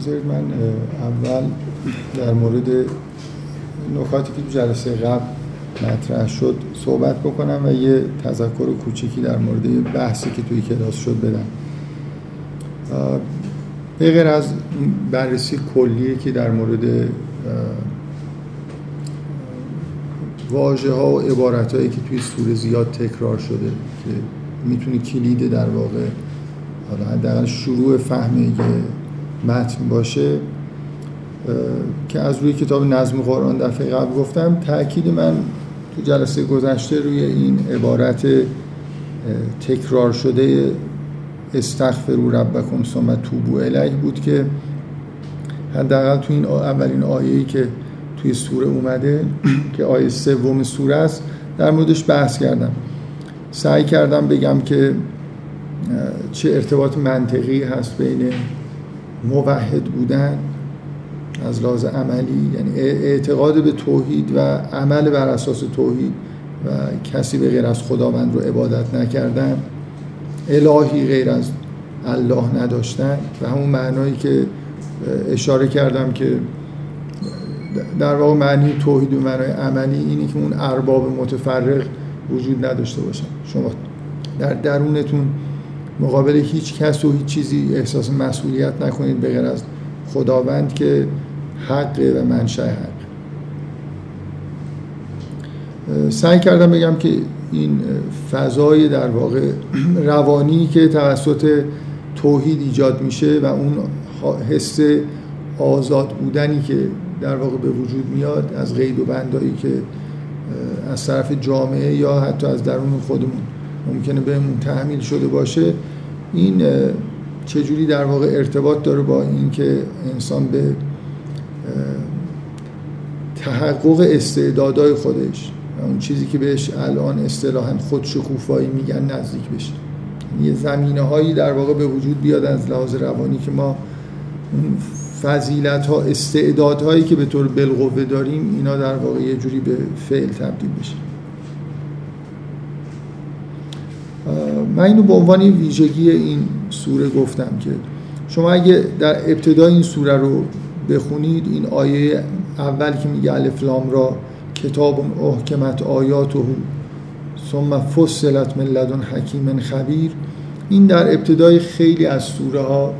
بذارید من اول در مورد نکاتی که تو جلسه قبل مطرح شد صحبت بکنم و یه تذکر کوچیکی در مورد بحثی که توی کلاس شد بدم. به غیر از بررسی کلیه که در مورد واژه ها و عبارت هایی که توی سوره زیاد تکرار شده که می‌تونه کلید در واقع حداقل شروع فهم یه متن باشه که از روی کتاب نظم قرآن دفعه قبل گفتم تاکید من تو جلسه گذشته روی این عبارت تکرار شده استغفروا ربکم ثم توبو الیه بود که حداقل تو این اولین آیه‌ای که توی سوره اومده که آیه سوم سوره است در موردش بحث کردم. سعی کردم بگم که چه ارتباط منطقی هست بین موحد بودن از لحاظ عملی یعنی اعتقاد به توحید و عمل بر اساس توحید و کسی به غیر از خداوند رو عبادت نکردن الهی غیر از الله نداشتن و همون معنایی که اشاره کردم که در واقع معنی توحید و معنای عملی اینه که اون ارباب متفرق وجود نداشته باشن. شما در درونتون مقابل هیچ کس و هیچ چیزی احساس مسئولیت نکنید به غیر از خداوند که حقه و منشأ حق. سعی کردم بگم که این فضای در واقع روانی که توسط توحید ایجاد میشه و اون حس آزاد بودنی که در واقع به وجود میاد از قید و بندایی که از طرف جامعه یا حتی از درون خودمون ممکنه بهمون تحمیل شده باشه این چجوری در واقع ارتباط داره با اینکه انسان به تحقق استعدادهای خودش اون چیزی که بهش الان اصطلاحا خودشکوفایی میگن نزدیک بشه. یه زمینه هایی در واقع به وجود بیاد از لحاظ روانی که ما اون فضیلت ها استعداد هایی که به طور بالقوه داریم اینا در واقع یه جوری به فعل تبدیل بشه. من اینو به عنوان ویژگی این سوره گفتم که شما اگه در ابتدای این سوره رو بخونید این آیه اول که میگه الف لام را کتاب احکمت آیاته ثم فصلت من لدن حکیم خبیر. این در ابتدای خیلی از سوره ها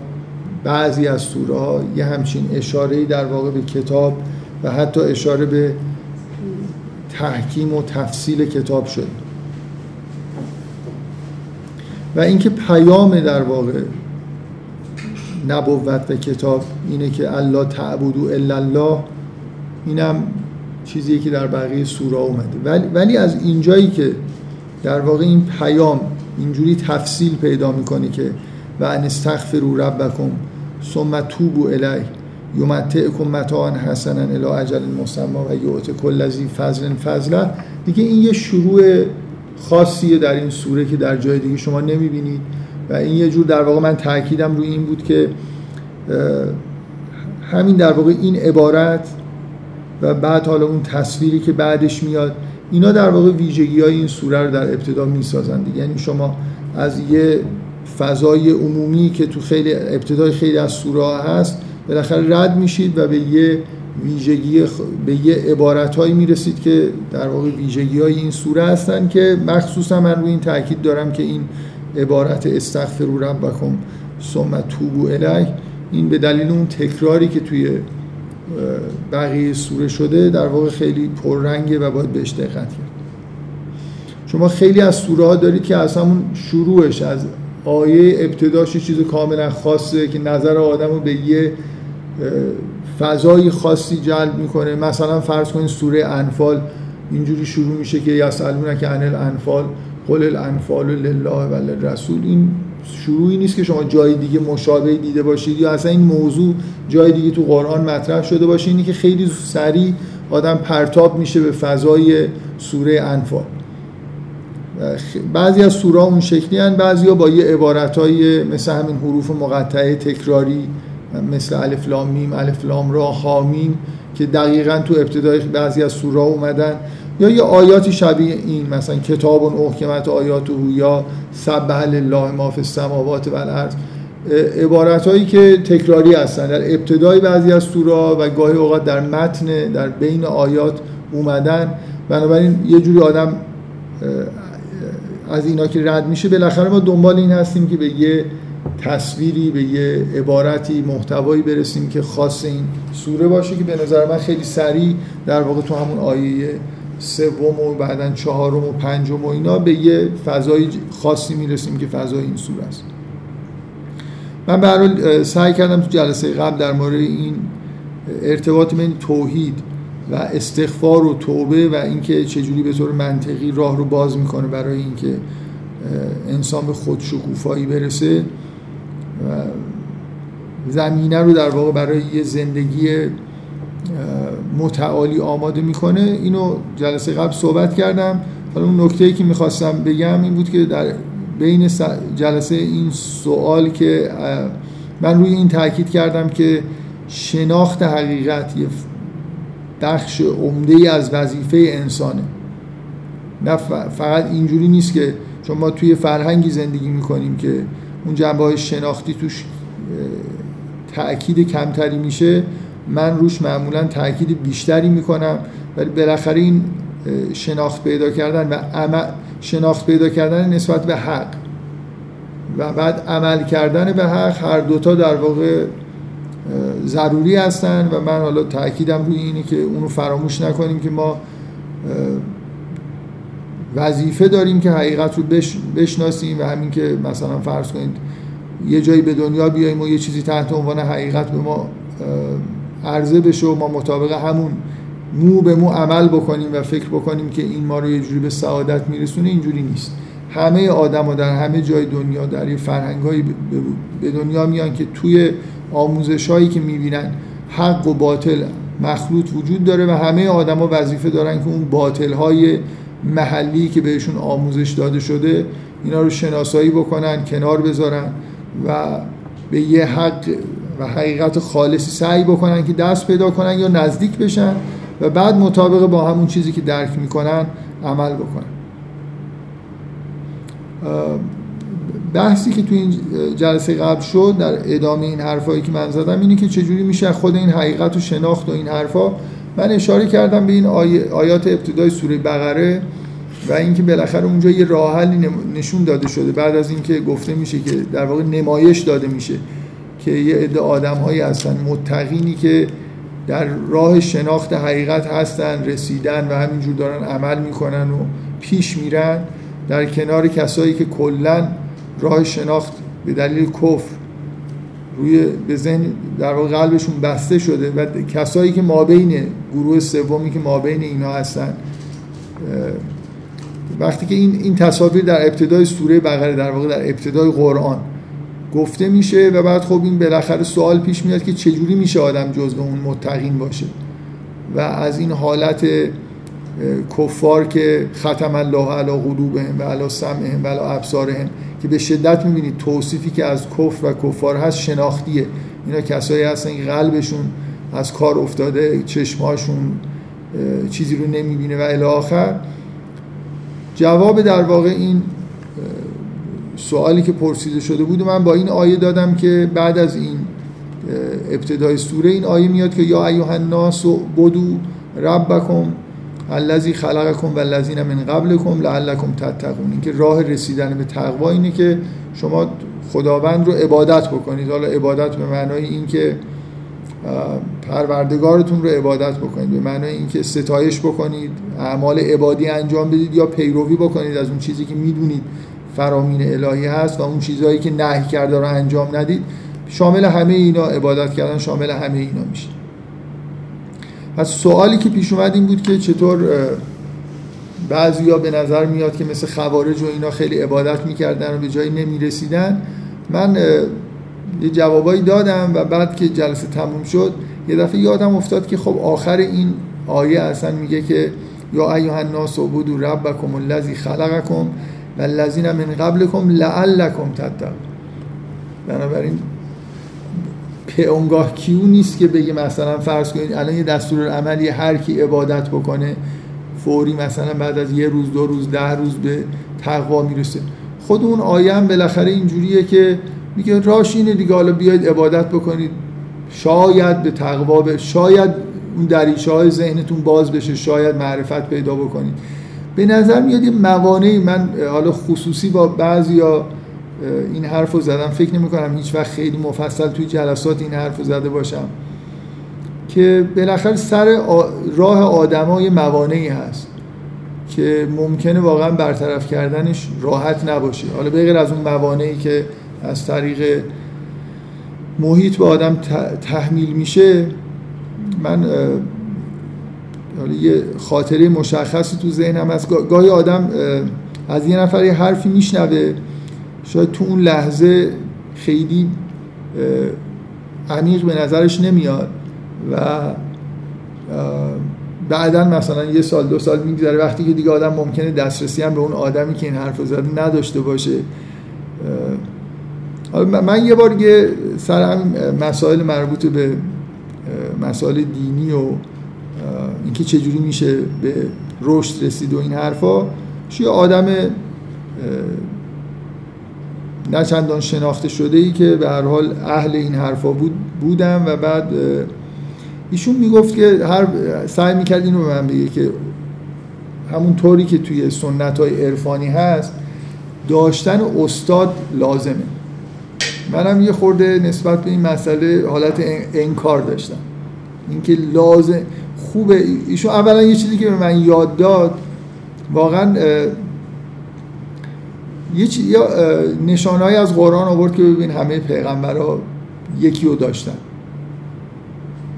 بعضی از سوره ها یه همچین اشاره در واقع به کتاب و حتی اشاره به تحکیم و تفصیل کتاب شد. و اینکه پیام در واقع نبوت و کتاب اینه که الله تعبدو الا الله اینم چیزی که در بقیه سوره اومده. ولی, ولی از اینجایی که در واقع این پیام اینجوری تفصیل پیدا می‌کنه که و ان استغفروا ربکم ثم توبوا الیه یمتعکم متاعا حسنا الی اجل مسمى و یؤت کل ذی فضل فضله. دیگه این یه شروع خاصیه در این سوره که در جای دیگه شما نمی‌بینید. و این یه جور در واقع من تاکیدم روی این بود که همین در واقع این عبارت و بعد حالا اون تصویری که بعدش میاد اینا در واقع ویژگی های این سوره رو در ابتدا می‌سازند یعنی شما از یه فضای عمومی که تو خیلی ابتدای خیلی از سوره ها هست بالاخره رد میشید و به یه ویژگی به یه عبارت هایی می‌رسید که در واقع ویژگی های این سوره هستن که مخصوصا من روی این تاکید دارم که این عبارت استغفروا ربکم ثم توبو الیه. این به دلیل اون تکراری که توی بقیه سوره شده در واقع خیلی پررنگه و باید بهش دقت کرد. شما خیلی از سوره ها دارید که از همون شروعش از آیه ابتداش چیز کاملا خاصه که نظر آدم رو به یه فضای خاصی جلب می‌کنه. مثلا فرض کنید سوره انفال اینجوری شروع میشه که یسالون که عن الانفال قل الانفال لله و للرسول. این شروعی نیست که شما جای دیگه مشابه دیده باشید یا اصلا این موضوع جای دیگه تو قرآن مطرح شده باشه. اینی که خیلی سریع آدم پرتاب میشه به فضای سوره انفال. بعضی از سوره اون شکلی هن بعضی ها با یه عبارت های مثل همین حروف مقطعه تکراری مثل الف لام میم الف لام را حامیم که دقیقا تو ابتدای بعضی از سوره اومدن. یا یه آیاتی شبیه این مثلا کتاب احکمت آیات یا سبح لله ما فی السماوات و الارض. عبارت هایی که تکراری هستن. در ابتدای بعضی از سوره و گاهی اوقات در متن در بین آیات اومدن. بنابراین یه جوری آدم از اینا که رد میشه بالاخره ما دنبال این هستیم که به یه تصویری به یه عبارتی محتوایی برسیم که خاص این سوره باشه که به نظر من خیلی سریع در واقع تو همون آیه سوم و بعدا چهارم و پنجم و اینا به یه فضای خاصی می‌رسیم که فضای این سوره است. من به سعی کردم تو جلسه قبل در مورد این ارتباط بین توحید و استغفار و توبه و اینکه چجوری به طور منطقی راه رو باز می‌کنه برای اینکه انسان به خودشکوفایی برسه. زمینه رو در واقع برای یه زندگی متعالی آماده می‌کنه. اینو جلسه قبل صحبت کردم. حالا اون نکته که می‌خواستم بگم این بود که در بین جلسه این سوال که من روی این تاکید کردم که شناخت حقیقت یه بخش عمده ای از وظیفه انسانه. نه فقط اینجوری نیست که چون ما توی فرهنگی زندگی می‌کنیم که اون جنبه های شناختی توش تأکید کمتری میشه. من روش معمولا تأکید بیشتری می‌کنم ولی بالاخره این شناخت پیدا کردن و عمل شناخت پیدا کردن نسبت به حق و بعد عمل کردن به حق هر دوتا در واقع ضروری هستن. و من حالا تاکیدم روی اینه که اونو فراموش نکنیم که ما وظیفه داریم که حقیقت رو بشناسیم و همین که مثلا فرض کنید یه جایی به دنیا بیاییم و یه چیزی تحت عنوان حقیقت به ما عرضه بشه و ما مطابق همون مو به مو عمل بکنیم و فکر بکنیم که این ما رو یه جوری به سعادت میرسونه اینجوری نیست. همه آدم ها در همه جای دنیا در یه فرهنگ به دنیا میان که توی آموزش هایی که می‌بینن حق و باطل مخلوط وجود داره و همه آدما وظیفه دارن که اون باطل های محلی که بهشون آموزش داده شده اینا رو شناسایی بکنن کنار بذارن و به یه حق و حقیقت خالصی سعی بکنن که دست پیدا کنن یا نزدیک بشن و بعد مطابق با همون چیزی که درک می‌کنن عمل بکنن. بحثی که تو این جلسه قبل شد در ادامه این حرفایی که من زدم اینه که چجوری میشه خود این حقیقت و شناخت و این حرفا من اشاره کردم به این آیات ابتدای سوره بقره و اینکه بالاخره اونجا یه راه حلی نشون داده شده. بعد از اینکه گفته میشه که در واقع نمایش داده میشه که یه عده آدم هایی هستن متقینی که در راه شناخت حقیقت هستن رسیدن و همینجور دارن عمل می‌کنن و پیش میرن در کنار کسایی که کلا راه شناخت به دلیل کفر روی به ذهن در واقع قلبشون بسته شده و کسایی که مابین گروه سومی که مابین اینا هستن وقتی که این این تصاویر در ابتدای سوره بقره در واقع در ابتدای قرآن گفته میشه و بعد خب این بالاخره سوال پیش میاد که چجوری میشه آدم جزو اون متقین باشه و از این حالت کفار که ختم الله علی قلوبهم و علی سمعهم و علی ابصارهم که به شدت می‌بینید توصیفی که از کفر و کفار هست شناختیه. اینا کسایی هستن که قلبشون از کار افتاده چشمهاشون چیزی رو نمی‌بینه و الی آخر. جواب در واقع این سوالی که پرسیده شده بود من با این آیه دادم که بعد از این ابتدای سوره این آیه میاد که یا ایها الناس بدو ربکم الذی خلقکم و من قبلکم لعلکم تتقون. اینکه راه رسیدن به تقوا اینه که شما خداوند رو عبادت بکنید. حالا عبادت به معنای اینکه پروردگارتون رو عبادت بکنید. به معنای اینکه ستایش بکنید اعمال عبادی انجام بدید یا پیروی بکنید از اون چیزی که می‌دونید فرامین الهی هست و اون چیزهایی که نهی کرده رو انجام ندید. شامل همه اینا عبادت کردن شامل همه اینا میشه. پس سوالی که پیش اومد این بود که چطور بعضیا به نظر میاد که مثل خوارج و اینا خیلی عبادت می‌کردن و به جایی نمی‌رسیدن. من یه جوابایی دادم و بعد که جلسه تموم شد یه دفعه یادم افتاد که خب آخر این آیه اصلا میگه که یا ایها الناس عبدوا ربکم الذی خلقکم و الذین من قبلکم لعلکم تتقون. بنابراین پیامگاه کیو نیست که بگه مثلا فرض کنید الان یه دستور عملی هر کی عبادت بکنه فوری مثلا بعد از یه روز دو روز ده روز به تقوا می‌رسه. خود اون آیه هم بالاخره اینجوریه که میگه راش اینه دیگه حالا بیاید عبادت بکنید. شاید به تقوا به شاید اون دریچه های ذهنتون باز بشه شاید معرفت پیدا بکنید. به نظر میاد یه موانعی من حالا خصوصی با بعضی این حرف رو زدم. فکر نمی کنم هیچ وقت خیلی مفصل توی جلسات این حرف رو زده باشم. که بالاخره سر راه آدمای موانعی هست که ممکنه واقعا برطرف کردنش راحت نباشه. حالا بغیر از اون موانعی که از طریق محیط به آدم تحمیل میشه من حالا یه خاطره مشخصی تو ذهنم هست. گاهی آدم از یه نفر یه حرفی میشنوه شاید تو اون لحظه خیلی عمیق به نظرش نمیاد و بعدا مثلا یه سال دو سال میگذره وقتی که دیگه آدم ممکنه دسترسی هم به اون آدمی که این حرف زده نداشته باشه. من یه بار یه سر همین مسائل مربوط به مسائل دینی و اینکه چجوری میشه به رشد رسید و این حرفا یه آدم نه چندان شناخته شده ای که به هر حال اهل این حرفا بود بودم و بعد ایشون می‌گفت که هر سعی می‌کرد اینو به من بگه که همون طوری که توی سنت های عرفانی هست داشتن استاد لازمه. منم یه خورده نسبت به این مسئله حالت انکار داشتم. اینکه لازم خوبه. ایشون اولا یه چیزی که به من یاد داد واقعا یه چیز یا نشانهایی از قرآن آورد که ببین همه پیغمبرها یکی رو داشتن.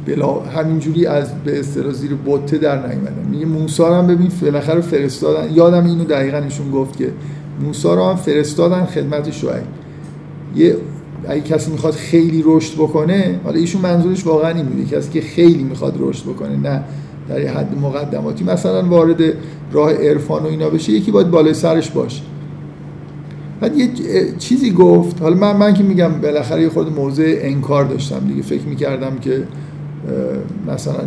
بلا همینجوری از به اصطلاح زیر بوته در نیومدن. میگه موسی هم ببین بالاخره فرستادن. یادم اینو دقیقا ایشون گفت که موسی رو هم فرستادن خدمت شعیب. یه اگه کسی می‌خواد خیلی رشد بکنه حالا ایشون منظورش واقعا این بوده کسی که خیلی می‌خواد رشد بکنه نه در یه حد مقدماتی. مثلا وارد راه عرفان و اینا بشه یکی باید بالای سرش باشه. بعد یه چیزی گفت. حالا من, من که میگم بالاخره یه خود موضع انکار داشتم دیگه. فکر می‌کردم که مثلا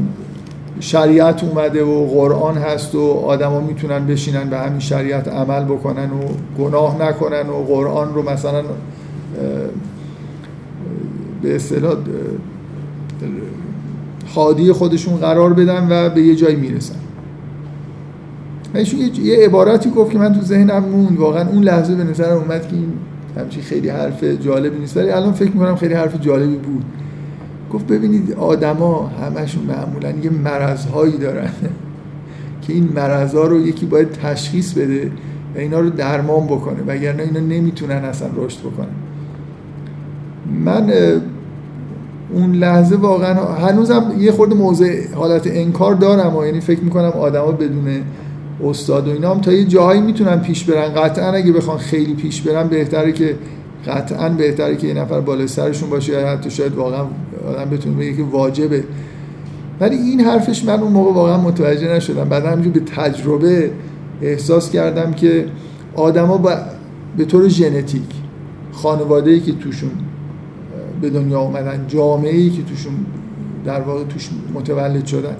شریعت اومده و قرآن هست و آدما می‌تونن بشینن به همین شریعت عمل بکنن و گناه نکنن و قرآن رو مثلا به اصطلاح حادی خودشون قرار بدن و به یه جای می‌رسن. ایشون یه عبارتی گفت که من تو ذهنم موند. واقعا اون لحظه به نظر اومد که این همچین خیلی حرف جالبی نیست. ولی الان فکر می‌کنم خیلی حرف جالبی بود. گفت ببینید آدما همشون معمولا یه مرضهایی دارن که این مرضها رو یکی باید تشخیص بده و اینا رو درمان بکنه. وگرنه اینا نمی‌تونن اصلا رشد بکنن. من اون لحظه واقعا هنوزم یه خورده موضع حالت انکار دارم و یعنی فکر می‌کنم آدما بدون استاد و اینا هم تا یه جاهایی می‌تونن پیش برن. قطعا اگه بخوان خیلی پیش برن بهتره که قطعا بهتره که یه نفر بالای سرشون باشه یا حتی شاید واقعا آدم بتونه بگه که واجبه. ولی این حرفش من اون موقع واقعا متوجه نشدم. بعد همینجور به تجربه احساس کردم که آدما با به طور ژنتیک خانواده ای که توشون به دنیا اومدن جامعه ای که توشون در واقع توش متولد شدن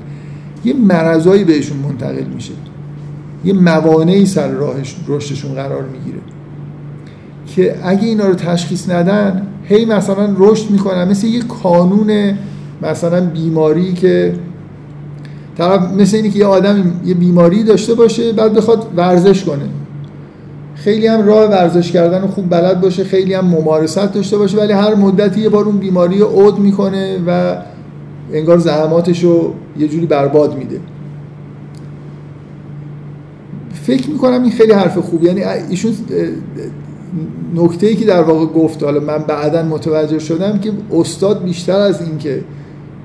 یه مرضایی بهشون منتقل میشه. یه موانعی سر راهش رشدشون قرار می‌گیره. که اگه اینا رو تشخیص ندن هی مثلا رشد می‌کنن. مثل یه کانون مثلا بیماری که طرف مثل اینی که یه آدم یه بیماری داشته باشه بعد بخواد ورزش کنه. خیلی هم راه ورزش کردن خوب بلد باشه خیلی هم ممارست داشته باشه ولی هر مدتی یه بار اون بیماری عود می‌کنه و انگار زحماتش رو یه جوری برباد میده. فکر می‌کنم این خیلی حرف خوب. یعنی ایشون نکته ای که در واقع گفت حالا من بعدا متوجه شدم که استاد بیشتر از این که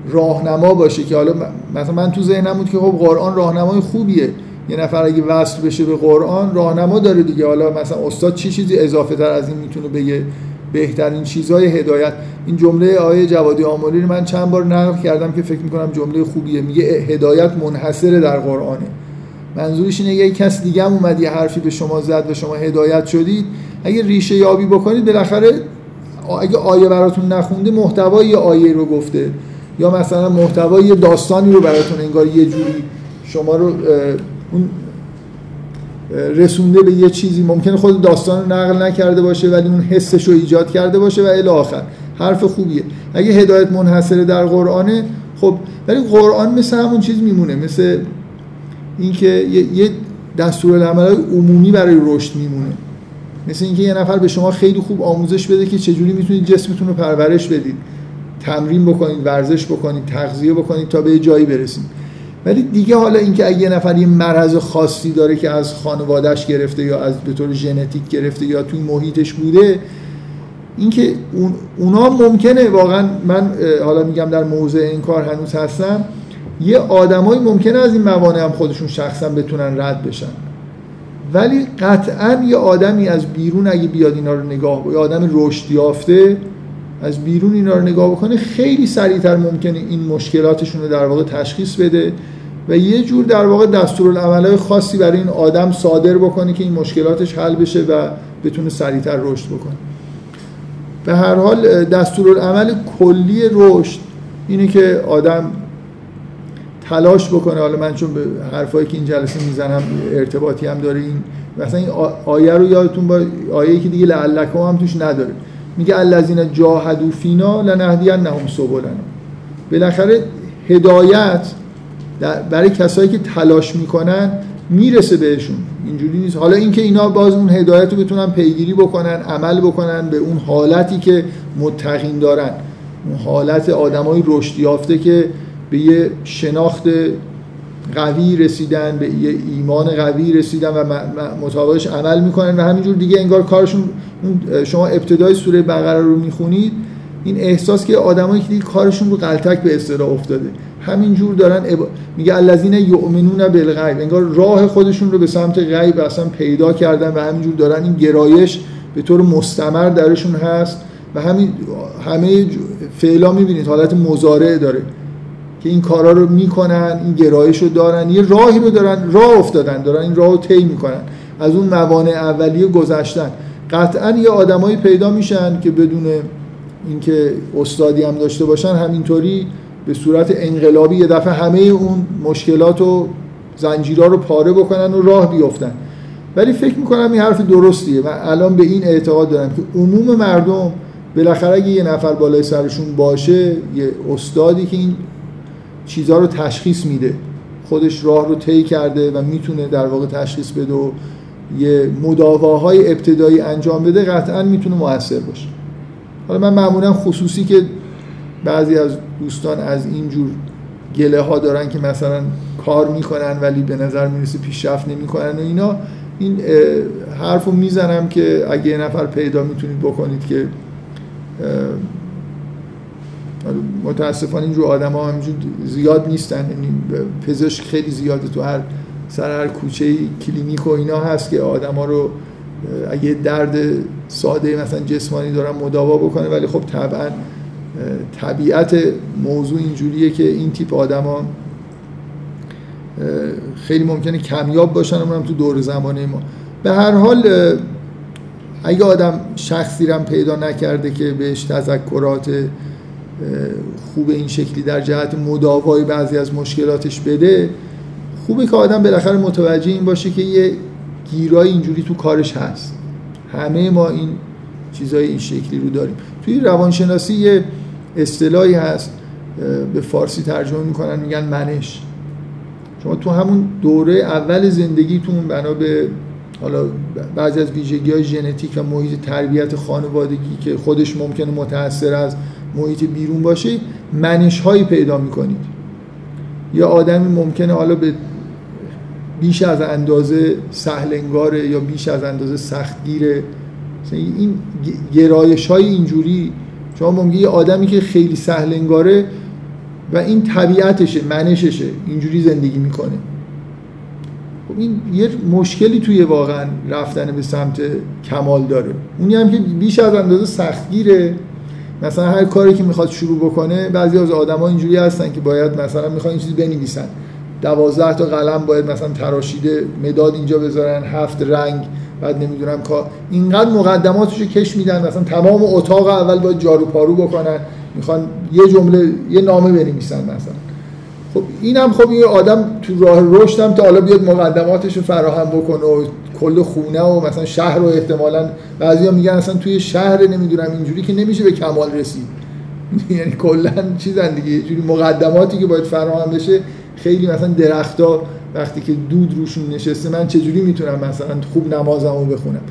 راهنما باشه که حالا مثلا من تو ذهنم بود که خب قرآن راهنمای خوبیه. یه نفر اگه وصل بشه به قرآن راهنما داره دیگه. حالا مثلا استاد چی چیزی اضافه تر از این می‌تونه بگه؟ بهترین چیزهای هدایت. این جمله آیه جوادی آمولی رو من چند بار نقل کردم که فکر می‌کنم جمله خوبیه. میگه هدایت منحصره در قرآنه. منظورش اینه یه کس دیگه هم اومد یه حرفی به شما زد و شما هدایت شدید اگه ریشه یابی بکنید بالاخره اگه آیه براتون نخونده محتوای یه آیه رو گفته. یا مثلا محتوای یه داستانی رو براتون انگار یه جوری شما رو اون رسونده به یه چیزی. ممکنه خود داستان رو نقل نکرده باشه ولی اون حسش رو ایجاد کرده باشه و الی آخر. حرف خوبیه. اگه هدایت منحصره در قرآنه خب ولی قرآن مثل همون چیز میمونه مثل اینکه یه دستورالعملای عمومی برای رشد میمونه. مثل اینکه یه نفر به شما خیلی خوب آموزش بده که چجوری می‌تونید جسمتون رو پرورش بدید. تمرین بکنید ورزش بکنید تغذیه بکنید تا به جایی برسید. ولی دیگه حالا اینکه اگه یه نفر یه مرض خاصی داره که از خانوادهش گرفته یا از به طور ژنتیک گرفته یا توی محیطش بوده اینکه اون اونا ممکنه واقعا من حالا میگم در موضع این کار هنوز هستم یه آدمایی ممکنه از این موانع هم خودشون شخصا بتونن رد بشن. ولی قطعا یه آدمی از بیرون اگه بیاد اینا رو نگاه یه آدم رشد یافته از بیرون اینا رو نگاه بکنه خیلی سریعتر ممکنه این مشکلاتشون رو در واقع تشخیص بده و یه جور در واقع دستورالعملای خاصی برای این آدم صادر بکنه که این مشکلاتش حل بشه و بتونه سریعتر رشد بکنه. به هر حال دستورالعمل کلی رشد اینه که آدم تلاش بکنه. حالا من چون به حرفایی که این جلسه می‌زنم ارتباطی هم داره این مثلا این آیه رو یادتون با آیه که دیگه لعلکم هم توش نداره. میگه الذین جاهدوا فینا لنهدینهم سبلنا. بالاخره هدایت برای کسایی که تلاش می‌کنن می‌رسه بهشون. اینجوری نیست. حالا اینکه اینا باز اون هدایت رو بتونن پیگیری بکنن عمل بکنن به اون حالتی که متقین دارن. اون حالت آدمای رشد یافته که به یه شناخت قوی رسیدن به یه ایمان قوی رسیدن و مطابقش عمل می‌کنن و همینجور دیگه انگار کارشون شما ابتدای سوره بقره رو می‌خونید این احساس که آدمایی که دیگه کارشون رو قلتک به اصطلاح افتاده. همینجور دارن میگه الذین یؤمنون بالغیب انگار راه خودشون رو به سمت غیب اصلا پیدا کردن و همینجور دارن این گرایش به طور مستمر درشون هست و همین همه فعلا می‌بینید حالت مزارع داره. که این کارا رو می‌کنن این گرایش رو دارن یه راهی رو دارن راه افتادن دارن این راه رو طی می‌کنن از اون موانع اولیه گذشتن. قطعا یه آدمایی پیدا میشن که بدون اینکه استادی هم داشته باشن همینطوری به صورت انقلابی یه دفعه همه اون مشکلات و زنجیرها رو پاره بکنن و راه بیفتن ولی فکر می‌کنم این حرف درستیه و الان به این اعتقاد دارم که عموم مردم بالاخره اگه یه نفر بالای سرشون باشه یه استادی که این چیزها رو تشخیص میده. خودش راه رو طی کرده و می‌تونه در واقع تشخیص بده و یه مداواهای ابتدایی انجام بده قطعا می‌تونه موثر باشه. حالا من معمولا خصوصی که بعضی از دوستان از اینجور گله ها دارن که مثلا کار می‌کنن ولی به نظر می‌رسه پیشرفت نمی‌کنن و اینا این حرف رو می‌زنم که اگه یه نفر پیدا می‌تونید بکنید که متاسفانه اینجور آدم ها زیاد نیستن. یعنی پزشک خیلی زیاده تو هر سر هر کوچه کلینیک و اینا هست که آدم ها رو اگه درد ساده مثلا جسمانی دارن مداوا بکنه. ولی خب طبعا طبیعت موضوع اینجوریه که این تیپ آدما خیلی ممکنه کمیاب باشن اونم تو دور زمانه ما. به هر حال اگه آدم شخصی رم پیدا نکرده که بهش تذکرات خوب این شکلی در جهت مداوای بعضی از مشکلاتش بده خوبه که آدم بالاخره متوجه این باشه که یه گیرای اینجوری تو کارش هست. همه ما این چیزای این شکلی رو داریم. توی روانشناسی یه اصطلاحی هست به فارسی ترجمه می‌کنن میگن منش. شما تو همون دوره اول زندگیتون بنا به حالا بعضی از ویژگی های ژنتیک و محیط تربیت خانوادگی که خودش ممکنه متاثر از محیط بیرون باشه منش هایی پیدا می‌کنید. یا آدمی ممکنه حالا به بیش از اندازه سهلنگاره یا بیش از اندازه سختگیره. این گرایش های اینجوری شما ممکنه یه آدمی که خیلی سهلنگاره و این طبیعتشه منششه اینجوری زندگی می‌کنه. خب این یه مشکلی توی واقعا رفتن به سمت کمال داره. اونی هم که بیش از اندازه سختگیره مثلا هر کاری که می‌خواد شروع بکنه بعضی از آدما اینجوری هستن که باید مثلا می‌خوان این چیزی بنویسن. دوازده تا قلم باید مثلا تراشیده مداد اینجا بذارن هفت رنگ بعد نمی‌دونم کار اینقدر مقدماتشو کش میدن مثلا تمام اتاق اول باید جارو پارو بکنن. می‌خوان یه جمله یه نامه بنویسن مثلا. خب اینم خب این آدم تو راه رشدم تا حالا بیاد مقدماتش رو فراهم بکنه و کل خونه و مثلا شهر رو احتمالا بعضیا میگن اصلا توی شهر نمی‌دونم اینجوری که نمیشه به کمال رسید. یعنی کلا چیزن دیگه یه جوری مقدماتی که باید فراهم بشه خیلی مثلا درختا وقتی که دود روشون نشسته من چجوری می‌تونم مثلا خوب نمازمو بخونم؟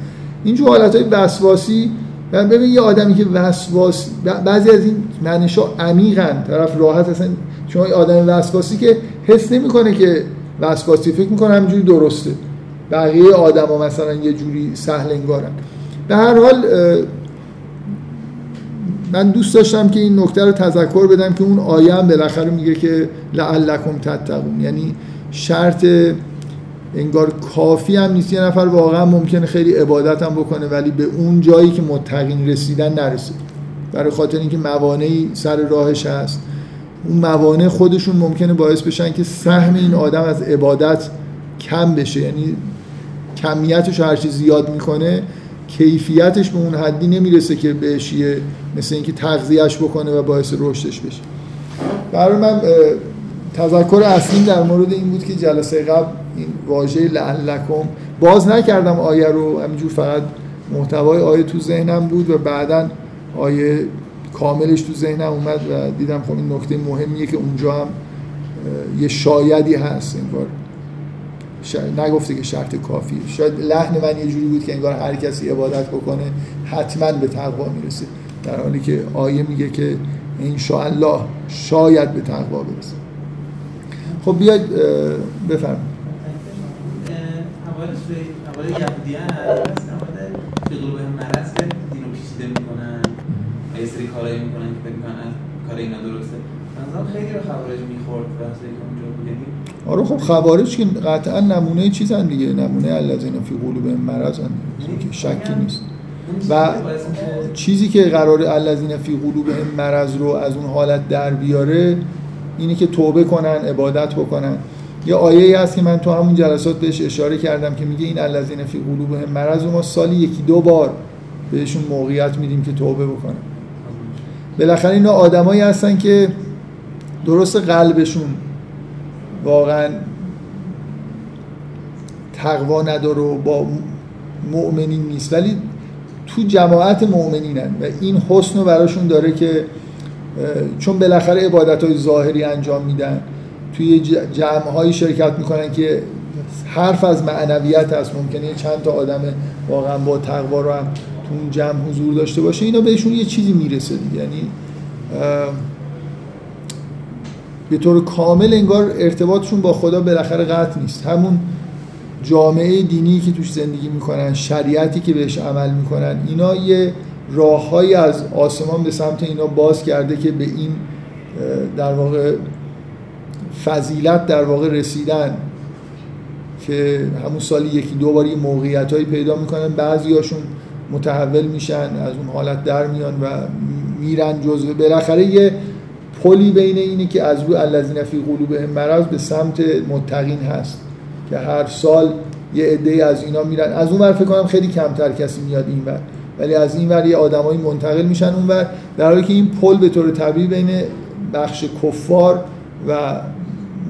اینجور حالت های وسواسی من ببین یه آدمی که وسواس بعضی از این معنیشا عمیقن طرف راحت اصلا شما آدم وسواسی که حس نمی‌کنه که وسواسی فکر می‌کنه همینجوری درسته. بقیه آدما مثلا یه جوری سهل انگارن. به هر حال من دوست داشتم که این نکته رو تذکر بدم که اون آیه هم بالاخره میگه که لعلکم تتقون. یعنی شرط انگار کافی هم نیست. یه نفر واقعا ممکنه خیلی عبادت هم بکنه ولی به اون جایی که متقین رسیدن نرسه. برای خاطر اینکه موانعی سر راهش هست. اون موانع خودشون ممکنه باعث بشن که سهم این آدم از عبادت کم بشه. یعنی کمیتش هر چیز زیاد می‌کنه کیفیتش به اون حدی نمی‌رسه که بهش مثل اینکه تغذیهش بکنه و باعث رشدش بشه. برای من تذکر اصلی در مورد این بود که جلسه قبل این واژه لعلکم. باز نکردم آیه رو همینجور فقط محتوای آیه تو ذهنم بود و بعدا آیه کاملش تو ذهنم اومد و دیدم خب این نکته مهمیه که اونجا هم یه شایدی هست انگار. نگفته که شرط کافیه شاید لحن من یه جوری بود که انگار هر کسی عبادت بکنه حتما به تقوا می‌رسه. در حالی که آیه میگه که ان الله شاید به تقوا برسه. خب بیاید بفرمایید. اول یهودیان به قلوب مرض که دینو پیچیده می‌کنن. یه سری کارایی می‌کنن که فکر می‌کنن کار اینا درسته. خیلی رو خوارج می‌خورد بحثی که اونجا بود. یعنی آره خب خوارج که قطعا نمونه چیزن دیگه نمونه الذین فی قلوب مرض که شکی نیست. و چیزی که قرار الذین فی قلوب مرض رو از اون حالت در بیاره اینه که توبه کنن عبادت بکنن. یه آیه هست که من تو همون جلسات بهش اشاره کردم که میگه این الذین فی قلوبهم مرض ما سالی یکی دو بار بهشون موقعیت میدیم که توبه بکنن. بالاخره اینا آدمایی هستن که درست قلبشون واقعا تقوا نداره و با مؤمنین نیست. ولی تو جماعت مؤمنینن و این حسن رو براشون داره که چون بالاخره عبادت های ظاهری انجام میدن. توی جمع شرکت می‌کنن که حرف از معنویت هست. ممکنه چند تا آدم واقعا با تقوا رو هم تو اون جمع حضور داشته باشه. اینا بهشون یه چیزی می‌رسه یعنی به طور کامل انگار ارتباطشون با خدا بالاخره قطع نیست. همون جامعه دینی که توش زندگی می‌کنن شریعتی که بهش عمل می‌کنن اینا یه راههایی از آسمان به سمت اینا باز کرده که به این در واقع فضیلت در واقع رسیدن که همون سالی یکی دو بار یه موقعیت هایی پیدا می‌کنن. بعضی هاشون متحول میشن از اون حالت در میان و میرن جزوه بالاخره یه پلی بین اینه که از روی الذین فی قلوبهم مرض به سمت متقین هست که هر سال یه عده از اینا میرن. از اون ور فکر کنم خیلی کمتر کسی میاد این ور. ولی از این ور یه آدمایی منتقل میشن اون ور. در حالی که این پل به طور طبیعی بین بخش کفار و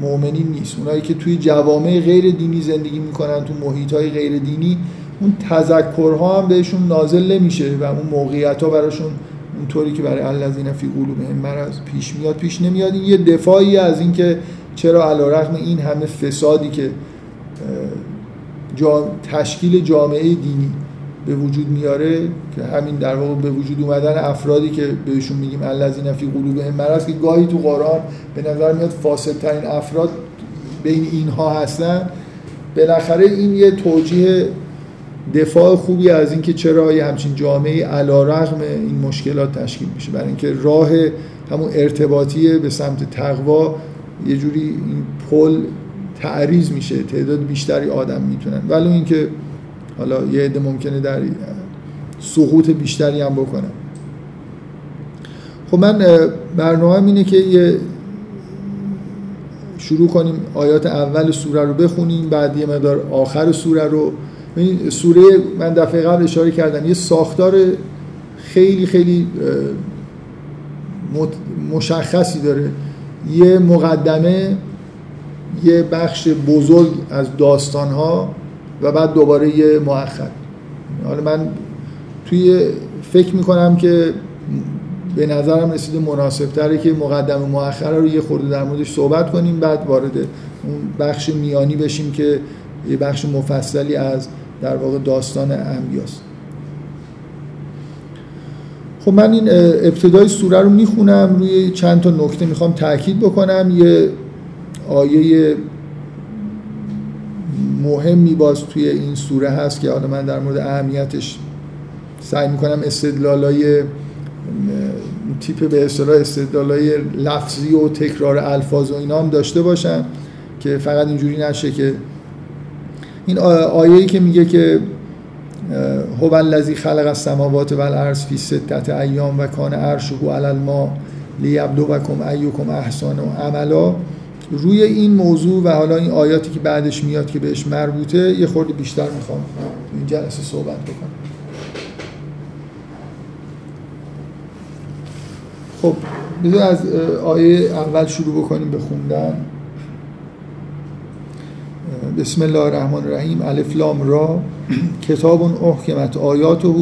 مؤمنین نیست. اونایی که توی جوامع غیر دینی زندگی می‌کنن تو محیط های غیر دینی اون تذکرها هم بهشون نازل نمیشه و اون موقعیت ها براشون اونطوری که برای الذین فی قلوبهم مرض پیش میاد پیش نمیاد. این یه دفاعی از اینکه چرا علیرغم این همه فسادی که تشکیل جامعه دینی به وجود میاره که همین در واقع به وجود اومدن افرادی که بهشون میگیم الذین فی قلوبهم مرض که گاهی تو قرآن به نظر میاد فاصل ترین افراد بین اینها هستن. بالاخره این یه توجیه دفاع خوبی از اینکه چرا یه همچین جامعه علا رغم این مشکلات تشکیل میشه. برای اینکه راه همون ارتباطی به سمت تقوا یه جوری این پل تعریض میشه. تعداد بیشتری آدم می‌تونن. ولی اینکه حالا یه عده ممکنه در سقوط بیشتری هم بکنن خب من برنامه اینه که یه شروع کنیم آیات اول سوره رو بخونیم بعد یه مدار آخر سوره رو. این سوره من دفعه قبل اشاره کردم یه ساختار خیلی خیلی مشخصی داره. یه مقدمه یه بخش بزرگ از داستان ها و بعد دوباره یه مؤخر حالا من توی فکر می‌کنم که به نظرم رسیده مناسب تره که مقدم مؤخر رو یه خورده در موردش صحبت کنیم بعد وارد اون بخش میانی بشیم که یه بخش مفصلی از در واقع داستان انبیاست. خب من این ابتدای سوره رو می‌خونم روی چند تا نکته می‌خوام تاکید بکنم. یه آیه مهمی باز توی این سوره هست که حالا من در مورد اهمیتش سعی می‌کنم استدلالای تیپ به اصطلاح استدلالای لفظی و تکرار الفاظ و اینا هم داشته باشم که فقط اینجوری نشه که این آیه‌ای که میگه که هو الذی خلق السماوات والارض فی ستت ایام و کان عرشه علی الماء لیبلوکم ایکم احسن عملا. روی این موضوع و حالا این آیاتی که بعدش میاد که بهش مربوطه یه خورده بیشتر می‌خوام این جلسه صحبت بکنم. خب بذار از آیه اول شروع بکنیم به بسم الله الرحمن الرحیم. الف لام را. کتاب احکمت آیاته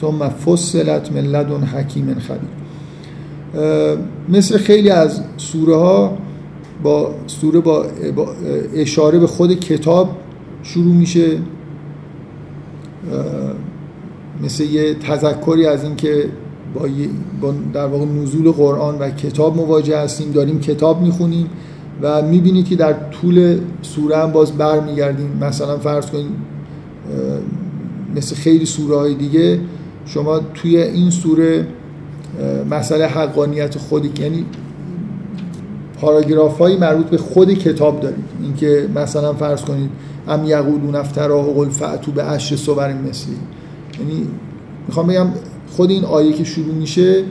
ثم فصلت من لدن حکیم خبیر. مثل خیلی از سوره ها با سوره با اشاره به خود کتاب شروع میشه. مثل یه تذکری از اینکه با, با در واقع نزول قرآن و کتاب مواجه هستیم داریم کتاب می‌خونیم و می‌بینید که در طول سوره هم باز برمیگردیم. مثلا فرض کنید مثل خیلی سوره های دیگه شما توی این سوره مسئله حقانیت خودی یعنی پاراگراف های مربوط به خود کتاب دارید اینکه مثلا فرض کنید ام یقولون افتراه و قل فعتو به عشر صور مثلی یعنی می‌خوام بگم خود این آیه که شروع میشه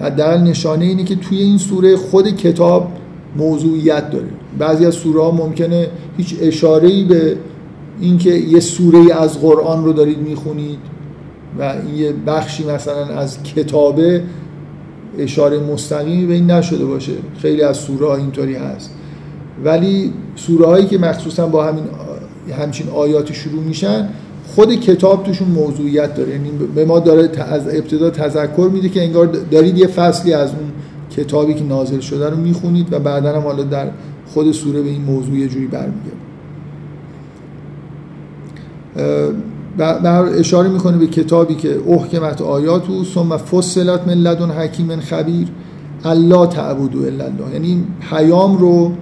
حداقل نشانه اینه که توی این سوره خود کتاب موضوعیت داره. بعضی از سوره ها ممکنه هیچ اشاره ای به اینکه یه سوره از قرآن رو دارید می‌خونید و این یه بخشی مثلا از کتابه. اشاره مستقیمی به این نشده باشه. خیلی از سوره ها اینطوری هست. ولی سوره هایی که مخصوصا با همین همچین آیاتی شروع میشن خود کتاب توشون موضوعیت داره. یعنی به ما داره از ابتدا تذکر میده که انگار دارید یه فصلی از اون کتابی که نازل شده رو می‌خونید و بعدا هم حالا در خود سوره به این موضوع یه جوری برمیگرده. و اشاره می‌کنه به کتابی که احکمت آیاتو ثم فصلت من لدن حکیم خبیر الله تعبدو الا الله. یعنی پیام رو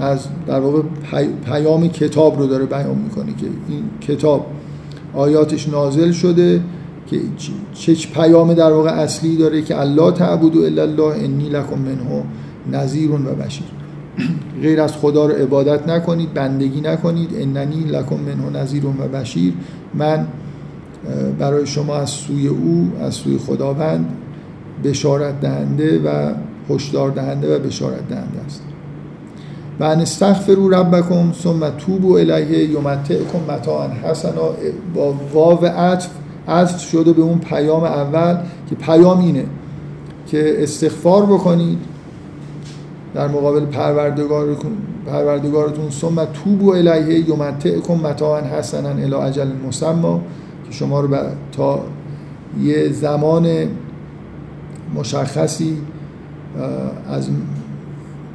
از در واقع پیام کتاب رو داره بیان می‌کنه که این کتاب آیاتش نازل شده که چه پیام در واقع اصلی داره که الله تعبدو الا الله انی لکم منه نذیر و بشیر. غیر از خدا رو عبادت نکنید بندگی نکنید. اننی لکم منه نذیر و بشیر. من برای شما از سوی او از سوی خداوند بشارت دهنده و هشدار دهنده و بشارت دهنده است. و ان استغفروا ربکم ثم توبوا الیه یمتعکم متاعا حسنا. با واو عطف عطف شده به اون پیام اول که پیام اینه که استغفار بکنید در مقابل پروردگارتون پروردگارتون ثم توبوا الیه یمتعکم متاعا حسنا الی اجل مسمى که شما رو تا یه زمان مشخصی از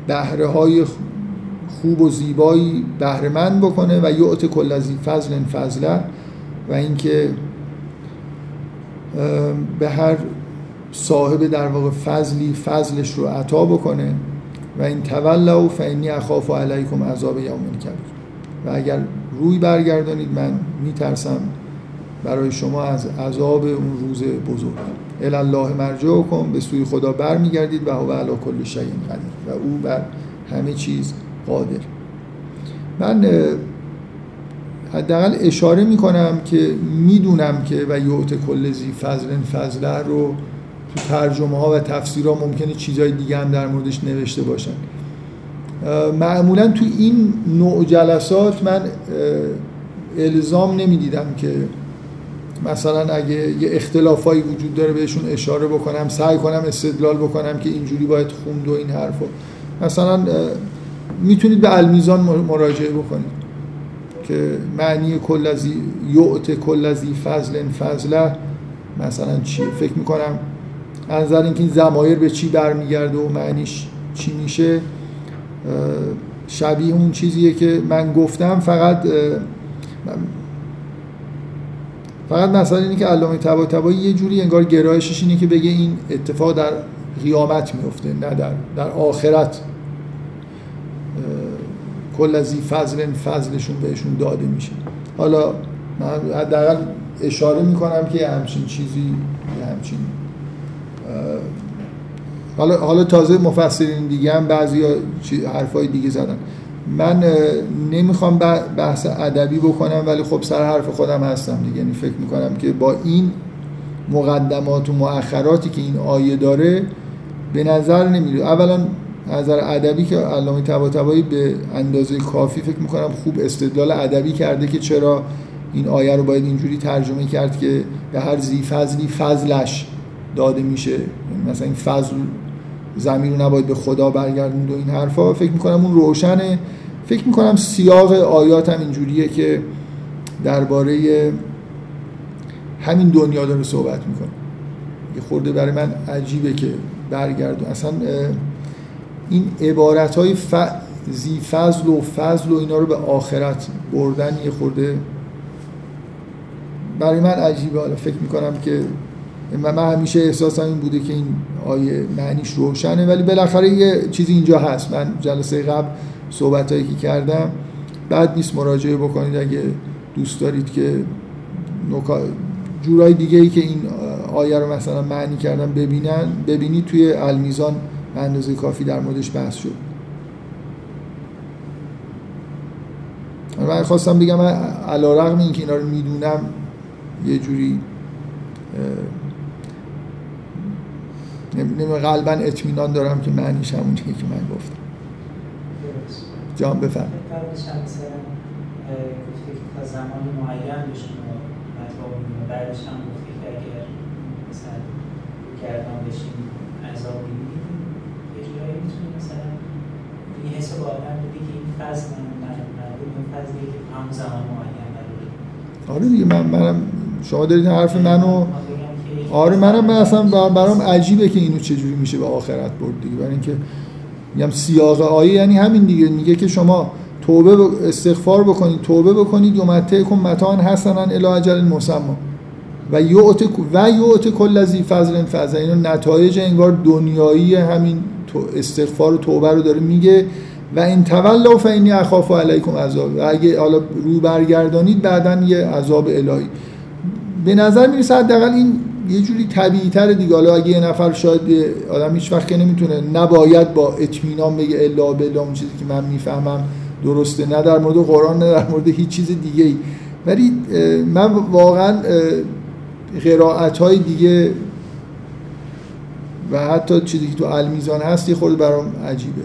بهره های خوب و زیبایی بهرهمند بکنه و یعط کل از فضل فضله و اینکه به هر صاحب در واقع فضلی فضلش رو عطا بکنه. و این تولوا فانی اخاف علیکم عذاب یوم کبیر. و اگر روی برگردانید من میترسم برای شما از عذاب اون روز بزرگ. ال الله مرجعکم به سوی خدا برمیگردید و هو علی کل شیء قدیر. و او بر همه چیز قادر. من حداقل اشاره می‌کنم که می‌دونم که و یعت کل زی فضل فضله رو تو ترجمه ها و تفسیرها ممکنه چیزهای دیگه هم در موردش نوشته باشن. معمولا تو این نوع جلسات من الزام نمی‌دیدم که مثلا اگه یه اختلافایی وجود داره بهشون اشاره بکنم سعی کنم استدلال بکنم که اینجوری باید خوند و این حرفو مثلا می‌تونید به المیزان مراجعه بکنید که معنی کل از یعت کل از فضل فضله مثلا چیه؟ فکر می‌کنم نظر اینکه این زمایر به چی برمیگرده و معنیش چی میشه شبیه اون چیزیه که من گفتم. فقط فقط مثلا اینه که علامه طباطبایی یه جوری انگار گرایشش اینه که بگه این اتفاق در قیامت میفته نه در در آخرت. کل از فضل فضلشون بهشون داده میشه. حالا من حداقل اشاره می‌کنم که همچین چیزی همچین حالا حالا تازه مفسرین دیگه هم بعضی حرفای دیگه زدن. من نمی‌خوام بحث ادبی بکنم ولی خب سر حرف خودم هستم دیگه. یعنی فکر می‌کنم که با این مقدمات و مؤخراتی که این آیه داره به نظر نمیره اولا نظر ادبی که علامه طباطبایی به اندازه کافی فکر می‌کنم خوب استدلال ادبی کرده که چرا این آیه رو باید اینجوری ترجمه کرد که به هر زی فضلی فضلش داده میشه. یعنی مثلا این فضل زمین رو نباید به خدا برگردوند و این حرفا. فکر می‌کنم اون روشنه. فکر می‌کنم سیاق آیات هم اینجوریه که درباره همین دنیا داره صحبت می‌کنه. یه خورده برای من عجیبه که برگردون. اصلا این عبارت های ف... زی فضل و فضل و اینا رو به آخرت بردن یه خورده برای من عجیبه. حالا فکر می‌کنم که من همیشه احساسم این بوده که این آیه معنیش روشنه ولی بالاخره یه چیزی اینجا هست. من جلسه قبل صحبت هایی که کردم بعد نیست مراجعه بکنید اگه دوست دارید که نکا... جورای دیگه ای که این آیه رو مثلا معنی کردم ببینن ببینید توی المیزان اندازه کافی در موردش بحث شد. من خواستم بگم علا رقم این که اینا رو می‌دونم یه جوری نمی قلبا اطمینان دارم که معنیش همون که من گفتم. جان بفرم. تا زمان معین به شما مطابق بعدش هم گفته که اگر مثلا گردان بشین عذاب ببینید یه جورایی می‌تونی مثلا این حس با آدم بدی که این فضل من مربوط این فضلی که همون زمان معین نداره آره دیگه من منم شما دارید حرف منو آره منم من اصلا برام عجیبه که اینو چجوری میشه به آخرت برد دیگه. برای اینکه میگم سیاق آیه یعنی همین دیگه. میگه که شما توبه استغفار بکنید توبه بکنید یومته کن متان حسنا الی اجل مسمى و یعت و یعت کل ذی فضل فضل. اینو نتایج انگار دنیایی همین استغفار و توبه رو داره میگه. و این تولا فینی اخاف علیکم عذاب. و اگه حالا رو برگردانید بعدا یه عذاب الهی. به نظر می‌رسه حداقل این یه جوری طبیعی تر دیگه. حالا اگه یه نفر شاید آدم هیچ وقت که نمی‌تونه نباید با اطمینان بگه الا بالله اون چیزی که من می‌فهمم درسته. نه در مورد قرآن نه در مورد هیچ چیز دیگه ای ولی من واقعا قرائت های دیگه و حتی چیزی که تو المیزان هست یه خورده برام عجیبه.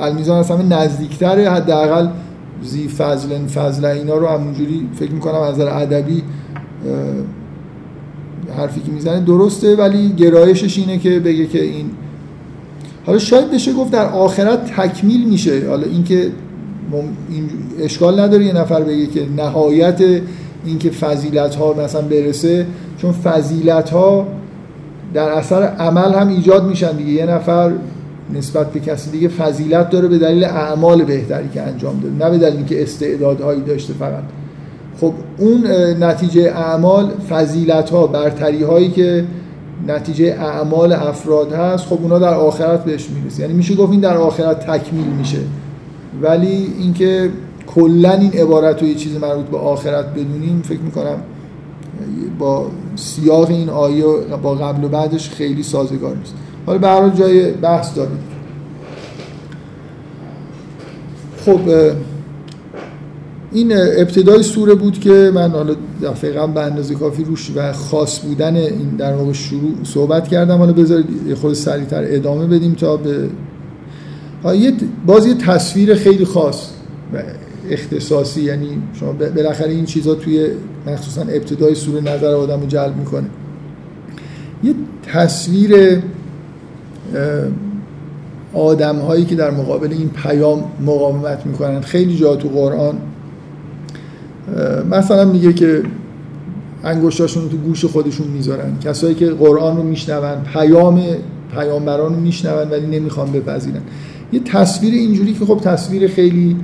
المیزان هست همه نزدیکتره. حداقل زی فضل فضل اینا رو همونجوری فکر می‌کنم از نظر ادبی حرفی که می‌زنه درسته ولی گرایشش اینه که بگه که این حالا شاید بشه گفت در آخرت تکمیل میشه. حالا اینکه این اشکال نداره یه نفر بگه که نهایت اینکه فضیلت ها مثلا برسه چون فضیلت ها در اثر عمل هم ایجاد میشن دیگه. یه نفر نسبت به کسی دیگه فضیلت داره به دلیل اعمال بهتری که انجام داده نه به دلیل اینکه استعدادهایی داشته فقط. خب اون نتیجه اعمال فضیلت ها برتری هایی که نتیجه اعمال افراد هست خب اونا در آخرت بهش می‌رسه. یعنی میشه گفت این در آخرت تکمیل میشه. ولی اینکه کلا این عبارت رو یه چیز مربوط به آخرت بدونیم فکر می‌کنم با سیاق این آیه با قبل و بعدش خیلی سازگار نیست. حالا به جای بحث دارید خب این ابتدای سوره بود که من حالا دفعه به اندازه کافی روش و خاص بودن این در واقع شروع صحبت کردم. حالا بذارید خود سریعتر ادامه بدیم تا به یه باز تصویر خیلی خاص و اختصاصی یعنی شما بالاخره این چیزها توی مخصوصا ابتدای سوره نظر آدم رو جلب می‌کنه. یه تصویر آدم هایی که در مقابل این پیام مقاومت می‌کنن. خیلی جا تو قرآن مثلا میگه که انگشتاشون تو گوش خودشون می‌ذارن. کسایی که قرآن رو میشنون پیام پیامبران رو میشنون ولی نمی‌خوان بپذیرن. یه تصویر اینجوری که خب تصویر خیلی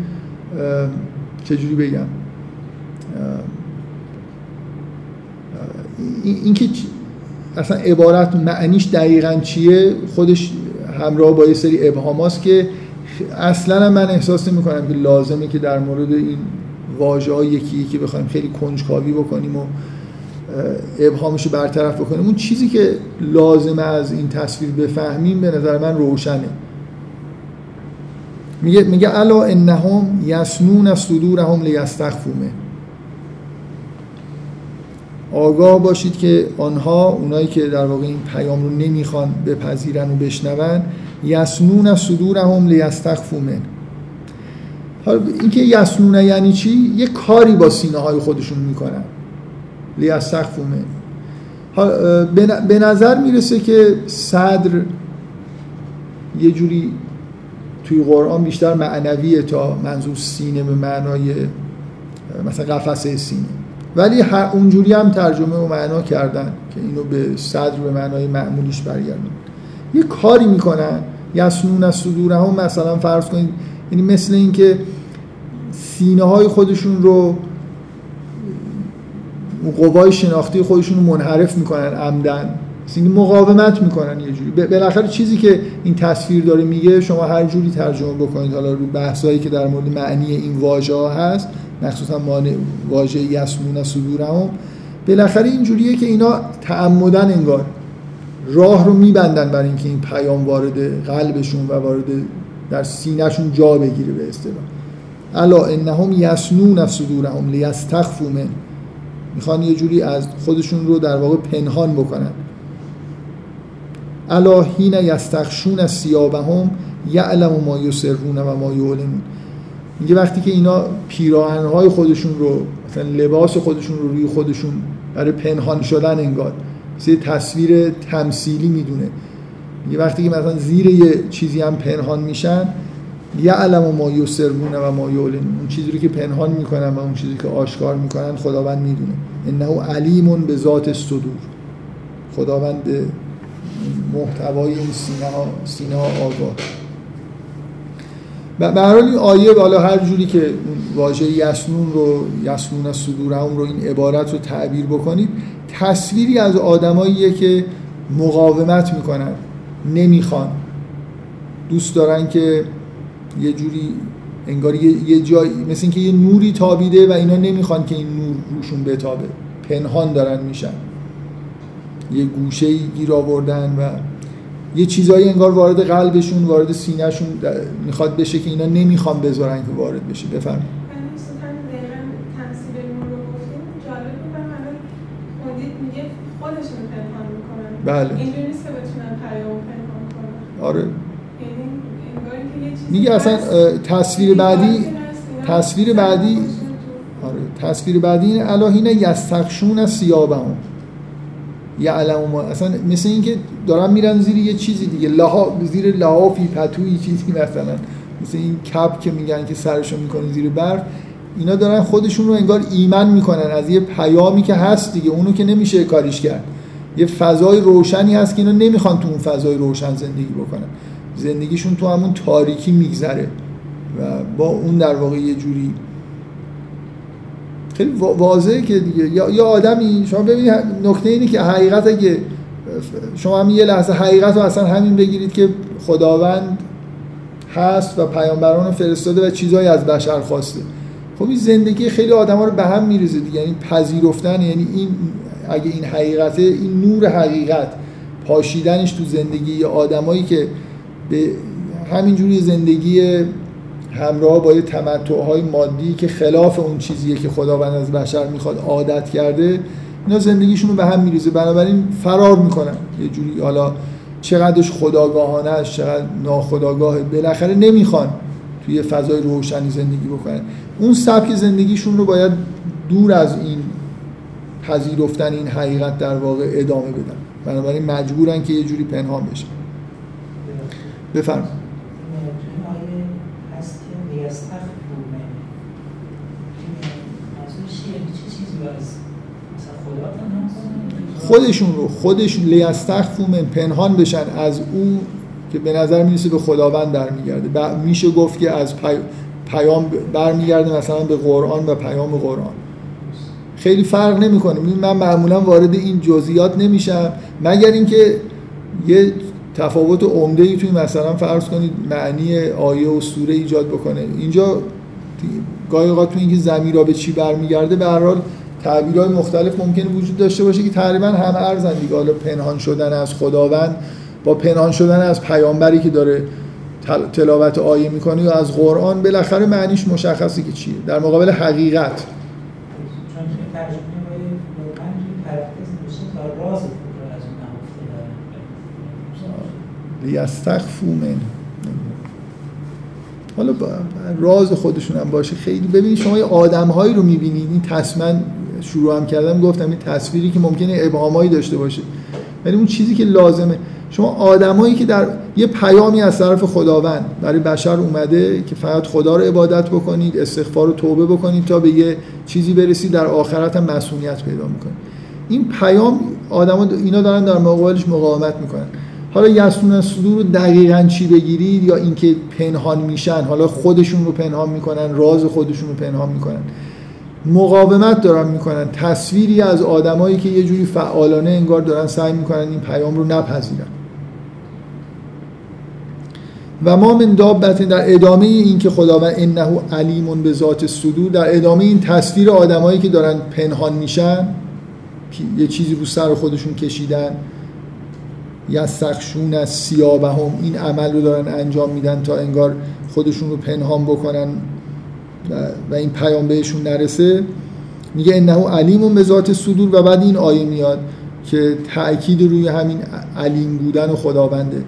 چجوری بگم؟ اینکه این اصلا عبارت معنیش دقیقا چیه؟ خودش همراه با یه سری ابهاماست که اصلا من احساس نمی کنم که لازمه که در مورد این واژه ها یکی یکی بخوایم خیلی کنجکاوی بکنیم و ابهامش رو برطرف بکنیم. اون چیزی که لازمه از این تصویر بفهمیم به نظر من روشنه. میگه میگه الا انهم یسنون صدورهم لیستخفومه آگاه باشید که آنها اونایی که در واقع این پیام رو نمی‌خوان بپذیرن و بشنون یسنون صدورهم لیستخفومه حالا اینکه یسنونه یعنی چی؟ یه کاری با سینه های خودشون می‌کنن. لیستخفومه به نظر می‌رسه که صدر یه جوری توی قرآن بیشتر معنویه تا منظور سینه به معنای مثلا قفسه سینه. ولی اونجوری هم ترجمه و معنا کردن که اینو به صدر به معنای معمولیش برگردن یه کاری می‌کنن. یسنون از صدوره هم مثلا فرض کنید یعنی مثل اینکه سینه های خودشون رو قوای شناختی خودشون رو منحرف می‌کنن عمدن. سینه مقاومت می‌کنن یه جوری. بالاخره چیزی که این تصویر داره میگه شما هر جوری ترجمه بکنید حالا رو بحثایی که در مورد معنی این واژه ها هست مخصوصا واژه یسمون صدورهم بالاخره اینجوریه که اینا تعمدن انگار راه رو میبندن برای اینکه این پیام وارد قلبشون و وارد در سینهشون جا بگیره به اصطلاح. الا انهم یسنون صدورهم لیستخفوا من می‌خوان یه جوری از خودشون رو در واقع پنهان بکنن. الا حین یستخشون از سیابهم یعلم ما یسرون و ما یعلنون. میگه وقتی که اینا پیراهنهای خودشون رو مثلا لباس خودشون رو روی خودشون برای پنهان شدن انگار مثل تصویر تمثیلی می‌دونه. میگه وقتی که مثلا زیر یه چیزی هم پنهان میشن علم و ما یسرون و ما یعلنون اون چیزی رو که پنهان می‌کنن و اون چیزی که آشکار می‌کنن خداوند می‌دونه. انه علیمون به ذات صدور خداوند محتوای این سینه ها, سینه ها آگاه به حال این آیه بالا هر جوری که واژه یسنون رو یسنون از صدورهم رو این عبارت رو تعبیر بکنید تصویری از آدماییه که مقاومت می‌کنن. نمی‌خوان. دوست دارن که یه جوری انگار یه جایی مثل اینکه یه نوری تابیده و اینا نمی‌خوان که این نور روشون بتابه. پنهان دارن میشن. یه گوشه گیر آوردن و یه چیزایی انگار وارد قلبشون وارد سینهشون می‌خواد بشه که اینا نمی‌خوان بذارن که وارد بشه. بفرمایید. بله اینجوری نیست که بتونن پیام پنهان کنن آره. میگه اصلا تصویر بعدی تصویر بعدی آره تصویر بعدی این الهین یستخشون از سیابهم یعلم ما اصلا مثل اینکه دارن میرن زیر یه چیزی دیگه لها زیر لحافی پتوی چیزی مثلا. مثل این کپ که میگن که سرشو می‌کنه زیر برف. اینا دارن خودشون رو انگار ایمن می‌کنن از یه پیامی که هست دیگه اونو که نمیشه کاریش کرد. یه فضای روشنی هست که اینا نمی‌خوان تو اون فضای روشن زندگی بکنن. زندگیشون تو همون تاریکی میگذره و با اون در واقع یه جوری خیلی واضحه که دیگه. یا آدمی شما ببینید نکته اینه که حقیقت اگه شما هم یه لحظه حقیقت رو اصلا همین بگیرید که خداوند هست و پیامبران فرستاده و چیزهایی از بشر خواسته. خب این زندگی خیلی آدم ها رو به هم میریزه دیگه. یعنی پذیرفتن یعنی این اگه این حقیقته این نور حقیقت پاشیدنش تو زندگی آدمایی که به همینجوری زندگی همراه با یه های مادی که خلاف اون چیزیه که خداوند از بشر می‌خواد عادت کرده اینا زندگیشون رو به هم میریزه. بنابراین فرار می‌کنن. یه جوری حالا چقدرش خداگاهانه است چقدر ناخداگاه بالاخره نمی‌خوان توی فضای روشنی زندگی بکنن. اون سبک زندگیشون رو باید دور از این پذیرفتن این حقیقت در واقع ادامه بدن. بنابراین مجبورن که یه جوری پنهان بشن. بفرم خودشون رو خودشون لیستخفو من پنهان بشن از او که به نظر می‌رسه به خداوند در میگرده میشه گفت که از پیام برمیگرده مثلا به قرآن و پیام قرآن. خیلی فرق نمی‌کنه. من معمولا وارد این جزئیات نمیشم. مگر اینکه یه تفاوت عمده ای توی مثلا فرض کنید معنی آیه و سوره ایجاد بکنه. اینجا گاهی اوقات تو اینکه زمین را به چی برمیگرده به هر حال تعبیرهای مختلف ممکنه وجود داشته باشه که تقریبا همه ارزن دیگه. حالا پنهان شدن از خداوند با پنهان شدن از پیامبری که داره تلاوت آیه می‌کنه یا از قرآن بالاخره معنیش مشخصه که چیه. در مقابل حقیقت. لیستخفو من حالا راز خودشون هم باشه. خیلی ببینید شما یه آدم هایی رو می‌بینید. این تصمیم شروع هم کردم گفتم این تصویری که ممکنه ابهامایی داشته باشه. ولی اون چیزی که لازمه. شما آدمایی که در یه پیامی از طرف خداوند برای بشر اومده که فقط خدا رو عبادت بکنید استغفار و توبه بکنید تا به یه چیزی برسید در آخرت هم مسئولیت پیدا می‌کنید این پیام آدما اینا دارن در مقابلش مقاومت می‌کنن. حالا یسون صدور رو دقیقا چی بگیرید یا اینکه پنهان میشن؟ حالا خودشون رو پنهان می‌کنن راز خودشون رو پنهان می‌کنن. مقاومت دارن می‌کنن. تصویری از آدمایی که یه جوری فعالانه انگار دارن سعی می‌کنن این پیام رو نپذیرن. و ما من دابت در ادامه این که خداوند انه علیمون به ذات صدور در ادامه این تصویر آدمایی که دارن پنهان میشن یه چیزی رو سر خودشون کشیدن. یستخشون از سیابهم این عمل رو دارن انجام میدن تا انگار خودشون رو پنهان بکنن و این پیام بهشون نرسه. میگه انه علیم به ذات صدور و بعد این آیه میاد که تأکید روی همین علیم بودن و خداونده.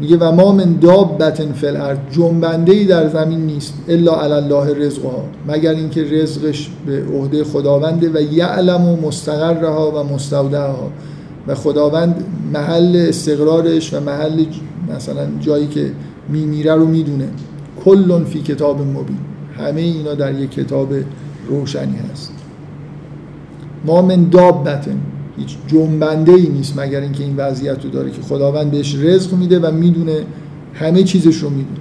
میگه و ما من دابت فی الارض جنبنده در زمین نیست الا علی الله رزقها. مگر اینکه رزقش به عهده خداونده و یعلم و مستقرها و مستودعها. و خداوند محل استقرارش و محل مثلا جایی که میمیره رو می‌دونه. کلون فی کتاب مبین. همه اینا در یک کتاب روشنی هست. ما من دابتن. هیچ جنبنده ای نیست مگر اینکه این وضعیت رو داره که خداوند بهش رزق میده و می‌دونه همه چیزش رو می‌دونه.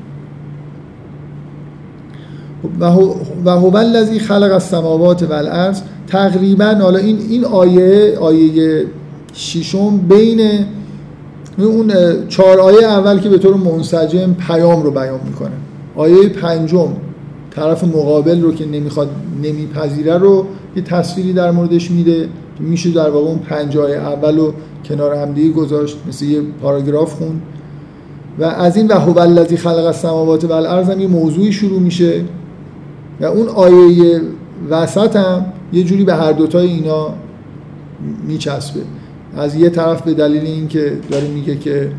و هو الذی خلق السماوات و الارض تقریبا حالا این این آیه آیه ششم بین اون چهار آیه اول که به طور منسجم پیام رو بیان می‌کنه. آیه پنجم طرف مقابل رو که نمی‌خواد نمیپذیره رو یه تصویری در موردش میده میشه در واقع اون پنج آیه اول رو کنار همدیگه گذاشت مثل یه پاراگراف خون و از این و هو الذی خلق السماوات و الارض هم یه موضوعی شروع میشه. و اون آیه وسط هم یه جوری به هر دوتای اینا میچسبه. از یه طرف به دلیل اینکه داره میگه که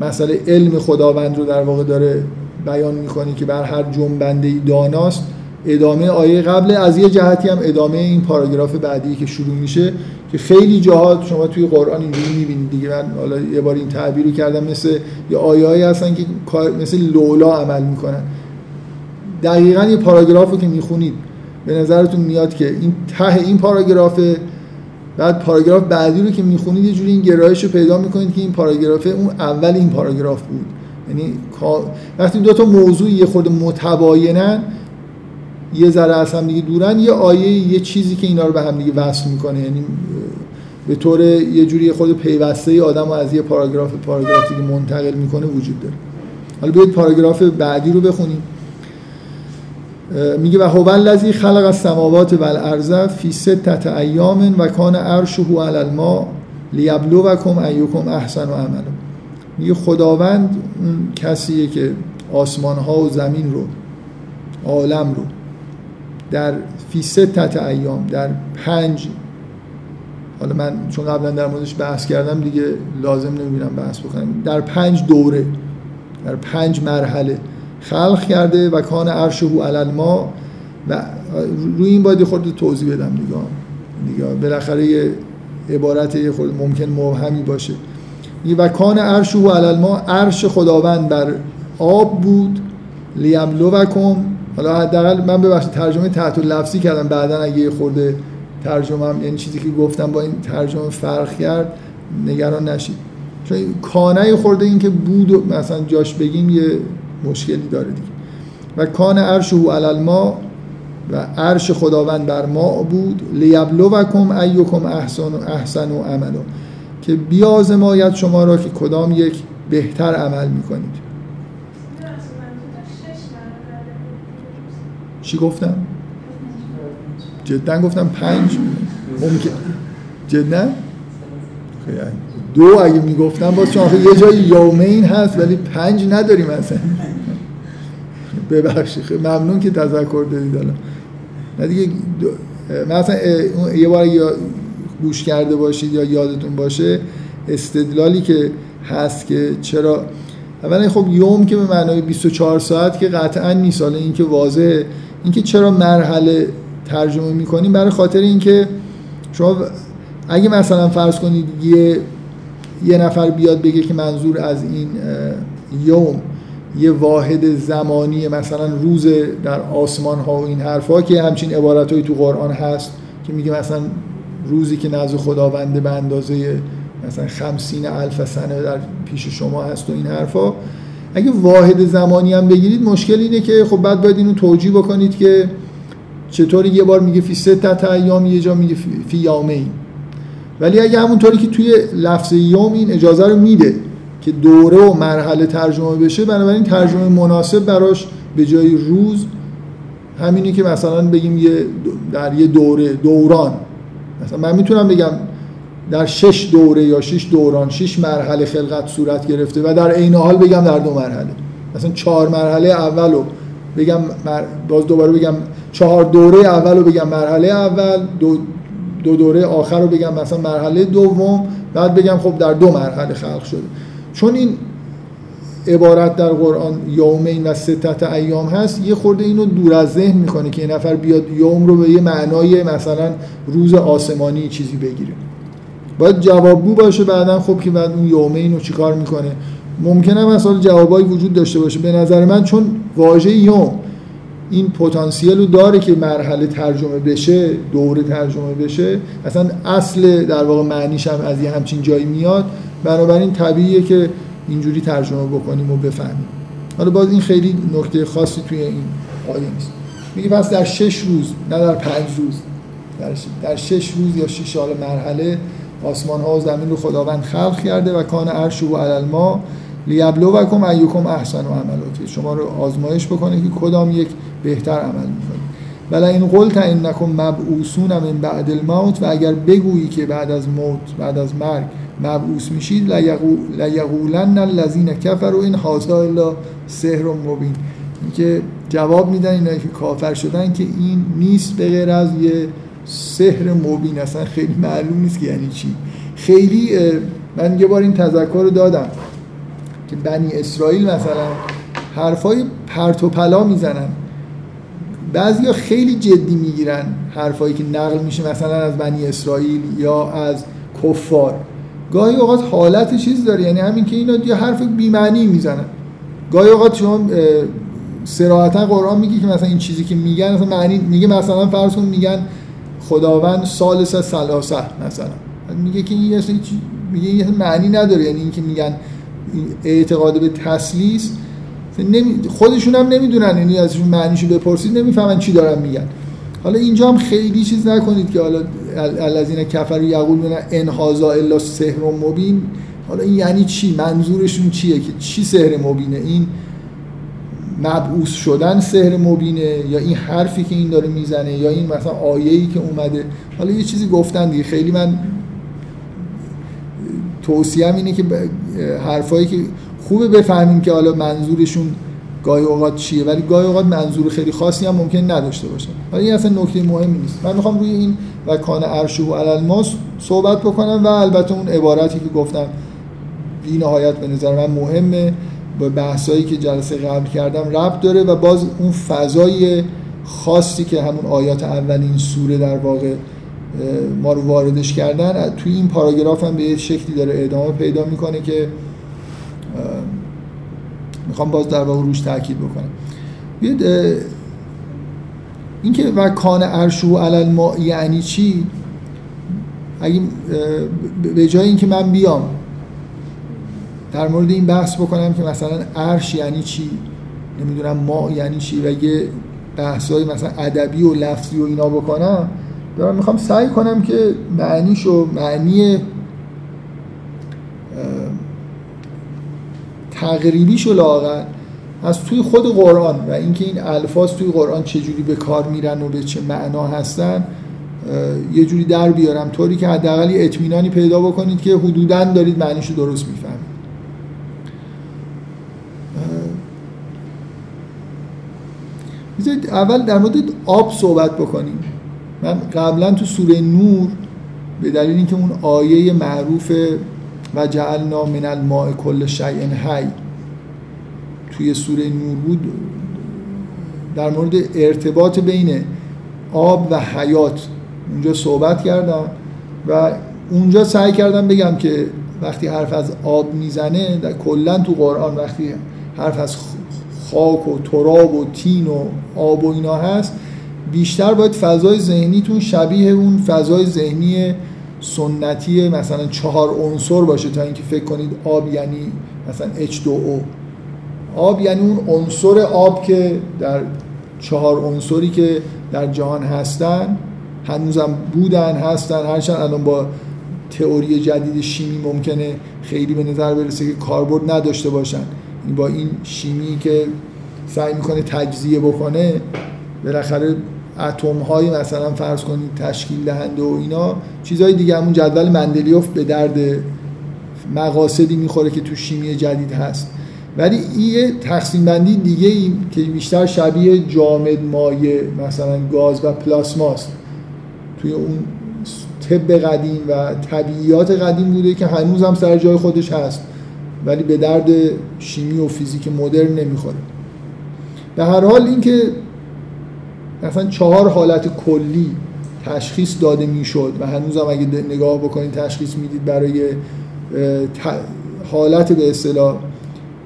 مسئله علم خداوند رو در واقع داره بیان می‌کنه که بر هر جنبنده داناست ادامه آیه قبل از یه جهتی هم ادامه این پاراگراف بعدی که شروع میشه که خیلی جاها شما توی قرآن اینجوری می‌بینید دیگه. من حالا یه بار این تعبیر رو کردم مثل یه آیه هستن که مثل لولا عمل می‌کنن. دقیقا یه پاراگراف رو که می‌خونید به نظرتون میاد که این ته این پاراگراف بعد پاراگراف بعدی رو که می‌خونید یه جوری این گرایش رو پیدا می‌کنید که این پاراگراف اون اول این پاراگراف بود. یعنی وقتی دو تا موضوع یه خورده متباینن یه ذره از هم دیگه دورن یه آیه یه چیزی که اینا رو به هم دیگه وصل می‌کنه. یعنی به طور یه جوری خود پیوسته آدم رو از یه پاراگراف پاراگراف دیگه منتقل می‌کنه وجود داره. حالا بیاید پاراگراف بعدی رو بخونیم. میگه و هو الذی خلق السماوات و الارض فی ستت ایام و کان عرشه علی الماء لیبلوکم ایکم احسن و عملا میگه خداوند اون کسیه که آسمان ها و زمین رو عالم رو در فی ستت ایام در پنج حالا من چون قبلا در موردش بحث کردم دیگه لازم نمی‌بینم بحث بکنم. در پنج دوره در پنج مرحله خلق کرده و کان عرشه علی الماء و روی این باید خود توضیح بدم دیگه. دیگه بالاخره یه عبارت یه خود ممکن مبهمی باشه. و کان عرشه علی الماء عرش خداوند بر آب بود لیبلوکم حالا حداقل من ببخشید ترجمه تحت لفظی کردم بعدا اگه خورده ترجمه هم یعنی چیزی که گفتم با این ترجمه فرق کرد نگران نشید. چون کانه خورده این که بود مثلا جاش بگیم یه مشکلی داره دیگه. و کان عرش او الماء و عرش خداوند بر ما بود لیبلوکم ایکم احسن احسن و عملو که بیازماید شما را که کدام یک بهتر عمل می‌کنید. چی گفتم؟ جدا گفتم پنج. ممکن جدا؟ دو اگه می‌گفتم باز چون یه جای یومین هست ولی پنج نداریم اصلا. ببخشید ممنون که تذکر دادید الان. نه دیگه مثلا یه بار گوش کرده باشید یا یادتون باشه استدلالی که هست که چرا اولا خب یوم که به معنای 24 ساعت که قطعا نیست. حالا این که واضحه. اینکه چرا مرحله ترجمه می‌کنیم؟ برای خاطر اینکه شما اگه مثلا فرض کنید یه یه نفر بیاد بگه که منظور از این یوم یه واحد زمانی مثلا روز در آسمان ها و این حرفا که همچین عبارت تو قرآن هست که میگه مثلا روزی که نزد خداونده به اندازه مثلا خمسین الف سنه در پیش شما هست و این حرفا. اگه واحد زمانی هم بگیرید مشکل اینه که خب بعد باید اینو توجیه بکنید که چطور یه بار میگه فی ست ایام یه جا میگه فی یامین ولی اگه همونطوری که توی لفظ یوم این اجازه رو میده که دوره و مرحله ترجمه بشه بنابراین ترجمه مناسب براش به جای روز همینی که مثلا بگیم یه در یه دوره دوران. مثلا من می‌تونم بگم در شش دوره یا شش دوران شش مرحله خلقت صورت گرفته و در عین حال بگم در دو مرحله. مثلا چهار مرحله اولو بگم باز دوباره بگم چهار دوره اولو بگم مرحله اول دو, دو دوره آخر رو بگم مثلا مرحله دوم بعد بگم خب در دو مرحله خلق شده. چون این عبارت در قرآن یومین و ستت ایام هست یه خورده اینو دور از ذهن می‌کنه که یه نفر بیاد یوم رو به یه معنای مثلا روز آسمانی چیزی بگیره. باید جوابگو باشه بعدا خب که بعد اون یومین رو چیکار می‌کنه. ممکنه مثلا جوابایی وجود داشته باشه. به نظر من چون واژه یوم این پتانسیل رو داره که مرحله ترجمه بشه دوره ترجمه بشه. اصلا اصل در واقع معنیش هم از یه همچین جایی میاد. بنابراین طبیعیه که اینجوری ترجمه بکنیم و بفهمیم. حالا باز این خیلی نکته خاصی توی این آیه نیست. میگه پس در شش روز نه در پنج روز. در, در شش روز یا شش سال مرحله آسمان ها و زمین رو خداوند خلق کرده و کان عرش و علل ما لیبلوکم ایکم احسن و عملات شما رو آزمایش بکنه که کدام یک بهتر عمل می‌کنه ولی این قلت انکم مبعوثون من بعد الموت و اگر بگویی که بعد از موت بعد از مرگ مبعوث میشید لیقولن الذین کفروا این هذا الا سحر مبین. که جواب میدن اینا که کافر شدن که این نیست به غیر از یه سحر مبین. اصلا خیلی معلوم نیست که یعنی چی. خیلی من یه بار این تذکر رو دادم که بنی اسرائیل مثلا حرفای پرت و پلا می‌زنن. بعضیا خیلی جدی می‌گیرن حرفایی که نقل میشه مثلا از بنی اسرائیل یا از کفار. گاهی اوقات حالت چیز داره یعنی همین که اینا یه حرف بی‌معنی می‌زنن. گاهی اوقات شما صراحتا قرآن میگه که مثلا این چیزی که میگن مثلا معنی میگه مثلا فرض کن میگن خداوند سالس سلاسه مثلا. میگه که این میگه این معنی نداره یعنی اینکه میگن اعتقاد به تسلیس خودشون هم نمی‌دونن. یعنی ازشون معنیشو بپرسید نمی‌فهمن چی دارن میگن. حالا اینجا هم خیلی چیز نکنید که حالا الذین کفر یقولون ان هاذا الا سحر مبین. حالا این یعنی چی؟ منظورشون چیه که چی سحر مبینه؟ این مبعوث شدن سحر مبینه؟ یا این حرفی که این داره می‌زنه؟ یا این مثلا آیه‌ای که اومده؟ حالا یه چیزی گفتن دیگه. خیلی من توصیهم اینه که حرفایی که خوبه بفهمیم که حالا منظورشون گاهی اوقات چیه ولی گاهی اوقات منظور خیلی خاصی هم ممکن نداشته باشه. ولی این اصلا نکته مهمی نیست. من می‌خوام روی این و کان عرشه و الماس صحبت بکنم و البته اون عبارتی که گفتم بی نهایت به نظر من مهمه. با بحثایی که جلسه قبل کردم ربط داره و باز اون فضای خاصی که همون آیات اولین سوره در واقع ما رو واردش کردن توی این پاراگراف هم به یه شکلی داره ادامه پیدا می‌کنه که می‌خوام باز در واقع روش تاکید بکنم. بیاد اینکه و کان عرشو علل ما یعنی چی؟ اگه به جای اینکه من بیام در مورد این بحث بکنم که مثلا عرش یعنی چی؟ نمی‌دونم ما یعنی چی؟ و یه بحثای مثلا ادبی و لفظی و اینا بکنم دارم می‌خوام سعی کنم که معنیش و معنی تقریبیش و لاغر از توی خود قرآن و اینکه این الفاظ توی قرآن چجوری به کار میرن و به چه معنا هستن یه جوری در بیارم. طوری که حداقل اطمینانی پیدا بکنید که حدودا دارید معنیش رو درست می‌فهمید. اول در مورد آب صحبت بکنیم. من قبلا تو سوره نور به دلیل اینکه اون آیه معروف و جعلنا من الماء کل شیء حی. توی سوره نور بود در مورد ارتباط بین آب و حیات. اونجا صحبت کردم و اونجا سعی کردم بگم که وقتی حرف از آب می‌زنه در کلا تو قرآن وقتی حرف از خاک و تراب و تین و آب و اینا هست بیشتر باید فضای ذهنیتون شبیه اون فضای ذهنی سنتی مثلا چهار عنصر باشه تا اینکه فکر کنید آب یعنی مثلا H2O آب یعنی اون عنصر آب که در چهار عنصری که در جهان هستن هنوزم بودن هستن هرچند الان با تئوری جدید شیمی ممکنه خیلی به نظر برسه که کاربرد نداشته باشن. یعنی با این شیمی که سعی می‌کنه تجزیه بکنه بالاخره اتم های مثلا فرض کنید تشکیل دهنده و اینا چیزهای دیگه همون جدول مندلیوف به درد مقاصدی می‌خوره که تو شیمی جدید هست. ولی این تقسیم بندی دیگه ای که بیشتر شبیه جامد مایع مثلا گاز و پلاسماست توی اون طب قدیم و طبیعیات قدیم بوده که هنوز هم سر جای خودش هست ولی به درد شیمی و فیزیک مدرن نمی‌خوره. به هر حال اینکه مثلا چهار حالت کلی تشخیص داده می‌شد و هنوز هم اگه نگاه بکنید تشخیص می‌دید برای حالت به اصطلاح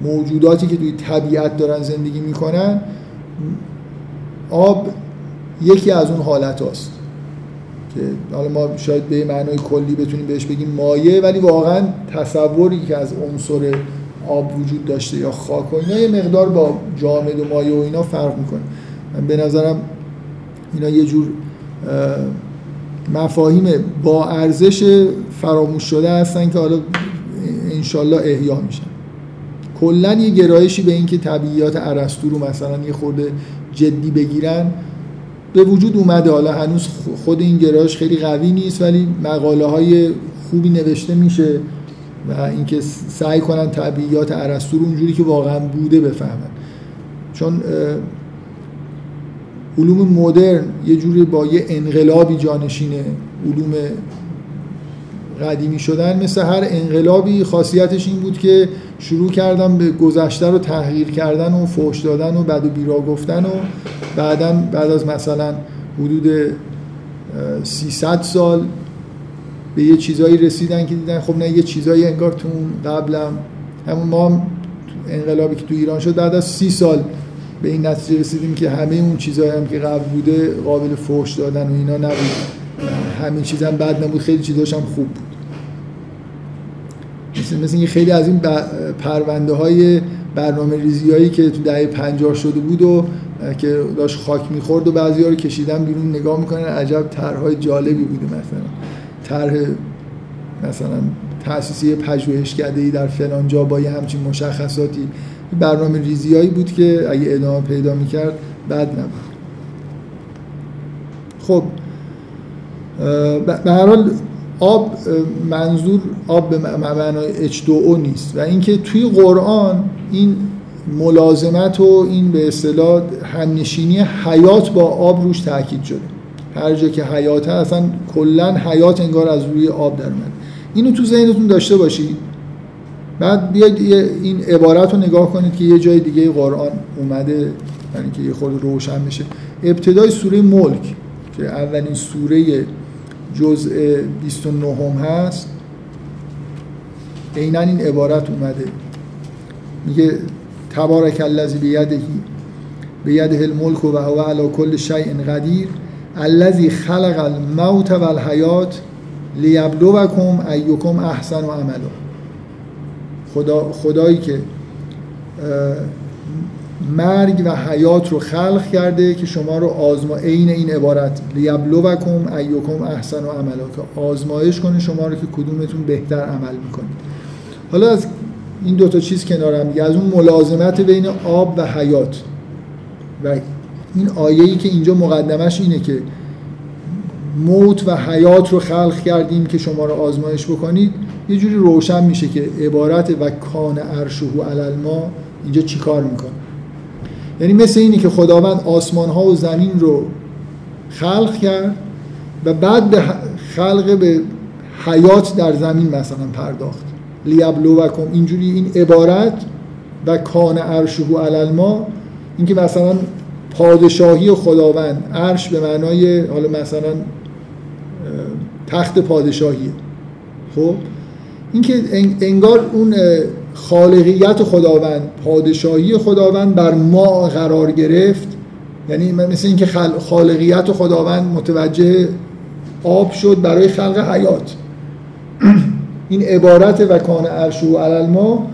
موجوداتی که توی طبیعت دارن زندگی می‌کنن آب یکی از اون حالت هاست که حالا ما شاید به معنای کلی بتونیم بهش بگیم مایه ولی واقعا تصوری که از عنصر آب وجود داشته یا خاک و اینا یه مقدار با جامد و مایه و اینا فرق می‌کنه. من به نظرم اینا یه جور مفاهیم با ارزش فراموش شده هستن که حالا انشالله احیا میشن. کلا یه گرایشی به اینکه طبیعیات ارسطو رو مثلا یه خورده جدی بگیرن به وجود اومده. حالا هنوز خود این گرایش خیلی قوی نیست ولی مقاله های خوبی نوشته میشه و اینکه سعی کنن طبیعیات ارسطو رو اونجوری که واقعا بوده بفهمن. چون علوم مدرن یه جوری با یه انقلابی جانشینه. علوم قدیمی شدن مثل هر انقلابی خاصیتش این بود که شروع کردن به گذشته رو تحقیر کردن و فوش دادن و بد و بیرا گفتن و بعدا بعد از مثلا حدود 300 سال به یه چیزایی رسیدن که دیدن خب نه یه چیزایی انگار تو قبلم. همون ما انقلابی که تو ایران شد بعد از سی سال به این نتیجه رسیدیم که همه اون چیزهایی هم که قبل بوده قابل فوش دادن و اینا نبود. همین چیزا هم بد نبود. خیلی چیزاش هم خوب بود. مثل, مثل خیلی از این پرونده های برنامه ریزی هایی که تو دهه پنجاه شده بود و که داشت خاک می‌خورد و بعضی ها رو کشیدن بیرون نگاه می‌کنن. عجب طرحهای جالبی بوده مثلا. طرح مثلا تأسیسی پژوهشکده ای در فلان جا با یه همچین مشخصاتی. برنامه ریزیایی بود که اگه ادامه پیدا می‌کرد بد نبود. خب به هر حال آب منظور آب به معنای H2O نیست و اینکه توی قرآن این ملازمت و این به اصطلاح همنشینی حیات با آب روش تاکید شده. هر جا که حیات اصلا کلا حیات انگار از روی آب در اینو تو ذهنتون داشته باشید. بعد بیاید این عبارت رو نگاه کنید که یه جای دیگه قرآن اومده یعنی که یه خود روشن بشه. ابتدای سوره ملک که اولین سوره جزء 29 هم هست عینا این عبارت اومده. میگه تبارک الذی بیده بیده الملک و هو علی کل شیء قدیر الذی خلق الموت والحیات لیبلوکم ایکم احسن و عملا. خدا خدایی که مرگ و حیات رو خلق کرده که شما رو آزما عین این عبارت لیبلوکم ایکم احسن و عملا که آزمایش کنه شما رو که کدومتون بهتر عمل می‌کنه حالا از این دوتا چیز کنارم دیگه از اون ملازمت بین آب و حیات. و این آیه‌ای که اینجا مقدمش اینه که موت و حیات رو خلق کردیم که شما رو آزمایش بکنید. یه جوری روشن میشه که عبارت و کان عرشه علل ما اینجا چیکار می‌کنه؟ یعنی مثل اینی که خداوند آسمان ها و زمین رو خلق کرد و بعد به خلق به حیات در زمین مثلا پرداخت. لیبلوکم. اینجوری این عبارت و کان عرشه علل ما اینکه مثلا پادشاهی خداوند عرش به معنای حالا مثلا تخت پادشاهیه. خب؟ اینکه انگار اون خالقیت خداوند پادشاهی خداوند بر ما قرار گرفت. یعنی مثل اینکه خالقیت خداوند متوجه آب شد برای خلق حیات. این عبارت و کان عرش و ما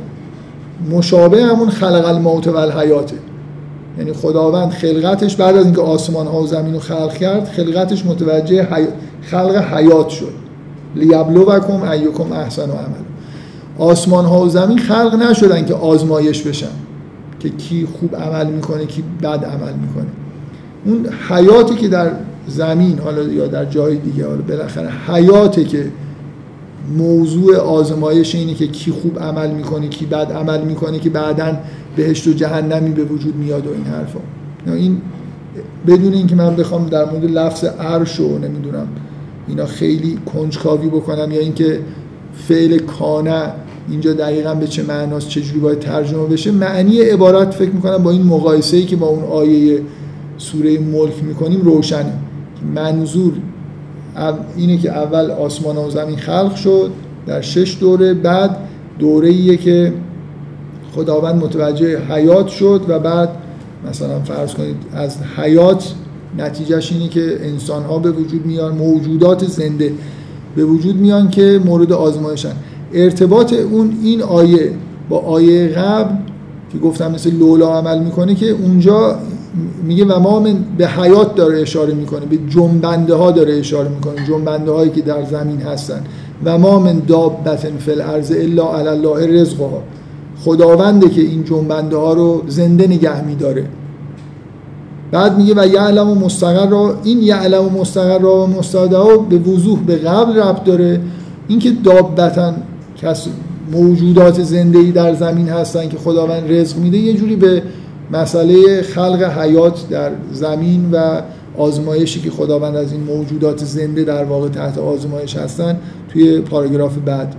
مشابه همون خلق الموت و الحیاته یعنی خداوند خلقتش بعد از اینکه آسمان ها و زمین رو خلق کرد خلقتش متوجه خلق حیات شد. لیبلوکم ایکم احسن و عمل. آسمان ها و زمین خلق نشدن که آزمایش بشن. که کی خوب عمل می‌کنه کی بد عمل می‌کنه. اون حیاتی که در زمین حالا یا در جای دیگه حالا بالاخره حیاتی که موضوع آزمایش اینه که کی خوب عمل می‌کنه کی بد عمل می‌کنه که بعدا بهشت و جهنمی به وجود میاد و این حرفا. این بدون اینکه من بخوام در مورد لفظ عرش و نمی‌دونم اینا خیلی کنجکاوی بکنم یا اینکه فعل کانه اینجا دقیقا به چه معناست چجوری باید ترجمه بشه. معنی عبارت فکر می‌کنم با این مقایسه ای که با اون آیه سوره ملک می‌کنیم روشنه. منظور اینه که اول آسمان و زمین خلق شد در شش دوره بعد دوره ایه که خداوند متوجه حیات شد و بعد مثلا فرض کنید از حیات نتیجهش اینه که انسان ها به وجود میان موجودات زنده به وجود میان که مورد آزمایشن ارتباط اون این آیه با آیه قبل که گفتم مثل لولا عمل می‌کنه که اونجا میگه و ما به حیات داره اشاره می‌کنه به جنبنده ها داره اشاره می‌کنه جنبنده هایی که در زمین هستن. و ما من دابت فل ارز الا الله رزقها. خداونده که این جنبنده ها رو زنده نگه میداره. بعد میگه و یعلم و مستقر را این یعلم و مستقر را و مستعده به وضوح به قبل ربط داره. اینکه دابتا کس موجودات زنده در زمین هستن که خداوند رزق میده یه جوری به مسئله خلق حیات در زمین و آزمایشی که خداوند از این موجودات زنده در واقع تحت آزمایش هستن توی پاراگراف بعد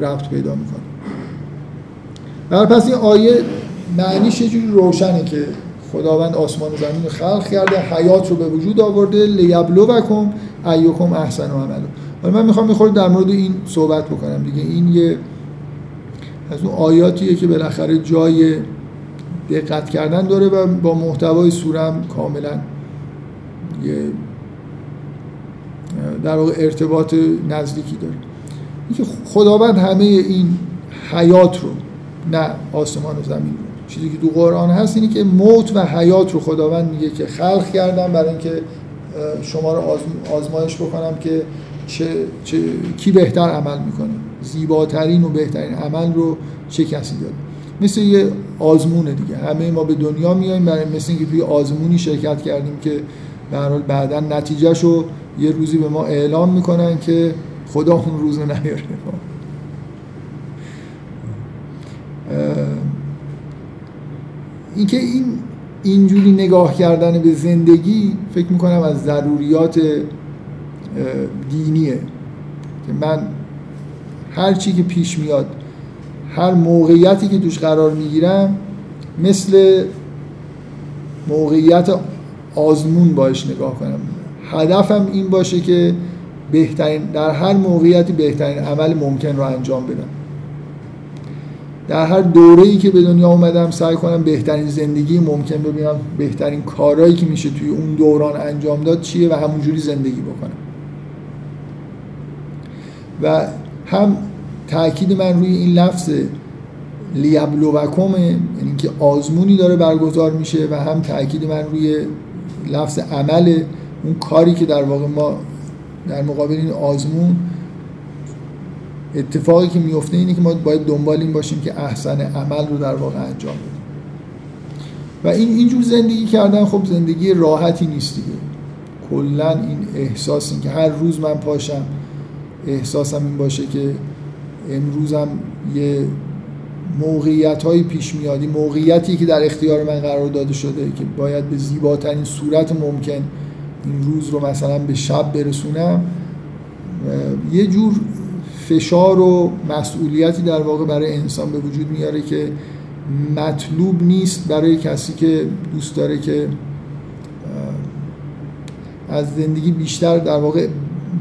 ربط پیدا می‌کنه. در پس این آیه معنیش یه جوری روشنه که خداوند آسمان و زمین رو خلق کرده حیات رو به وجود آورده لیبلوکم ایوکم احسن عملو. حالا من می‌خوام می‌خورد در مورد این صحبت بکنم دیگه. این یه از اون آیاتیه که بالاخره جای دقت کردن داره و با محتوای سورم کاملا یه در واقع ارتباط نزدیکی داره. اینکه خداوند همه این حیات رو نه آسمان و زمین رو. چیزی که تو قرآن هست اینه که موت و حیات رو خداوند میگه که خلق کردم برای اینکه شما رو آزمایش بکنم که چه, چه، کی بهتر عمل می‌کنه. زیباترین و بهترین عمل رو چه کسی داره؟ مثل یه آزمونه دیگه. همه ما به دنیا میایم برای مثل اینکه توی آزمونی شرکت کردیم که به حال بعدا نتیجهشو یه روزی به ما اعلام می‌کنن که خدا اون روز نیاره. اینکه این اینجوری نگاه کردن به زندگی فکر می‌کنم از ضروریات دینیه. که من هر چی که پیش میاد هر موقعیتی که توش قرار می‌گیرم مثل موقعیت آزمون باش نگاه کنم. هدفم این باشه که بهترین در هر موقعیتی بهترین عمل ممکن رو انجام بدم. در هر دوره ای که به دنیا اومدم سعی کنم بهترین زندگی ممکن ببینم بهترین کارهایی که میشه توی اون دوران انجام داد چیه و همونجوری زندگی بکنم. و هم تاکید من روی این لفظ لیبلوکم یعنی که آزمونی داره برگزار میشه و هم تاکید من روی لفظ عمل اون کاری که در واقع ما در مقابل این آزمون اتفاقی که میفته اینه که ما باید دنبال این باشیم که احسن عمل رو در واقع انجام بدیم. و این اینجور زندگی کردن خب زندگی راحتی نیست دیگه. کلا این احساس این که هر روز من پاشم احساسم این باشه که امروزم یه موقعیت های پیش میادی موقعیتی که در اختیار من قرار داده شده که باید به زیباترین صورت ممکن این روز رو مثلا به شب برسونم یه جور فشار و مسئولیتی در واقع برای انسان به وجود میاره که مطلوب نیست برای کسی که دوست داره که از زندگی بیشتر در واقع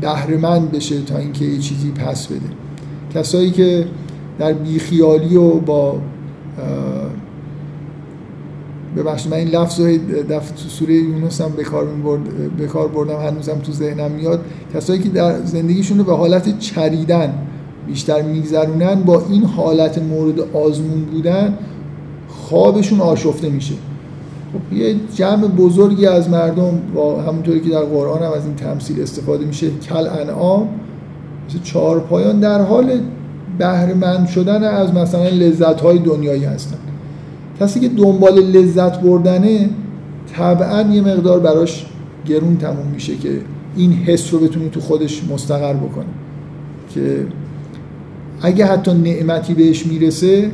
بهرهمند بشه تا اینکه یه چیزی پس بده. کسایی که در بیخیالی و با ببخشید من این لفظ دفعه تو سوره یونس هم به کار بردم هنوزم تو ذهنم میاد. کسایی که در زندگیشون رو به حالت چریدن بیشتر میگذرونن با این حالت مورد آزمون بودن خوابشون آشفته میشه. خب یه جمع بزرگی از مردم با همونطوری که در قرآن هم از این تمثیل استفاده میشه کل انعام مثل چهار پایان در حال بهرهمند شدن از مثلا لذت های دنیایی هستن. کسی که دنبال لذت بردنه طبعا یه مقدار براش گرون تموم میشه که این حس رو بتونی تو خودش مستقر بکنه که اگه حتی نعمتی بهش می‌رسه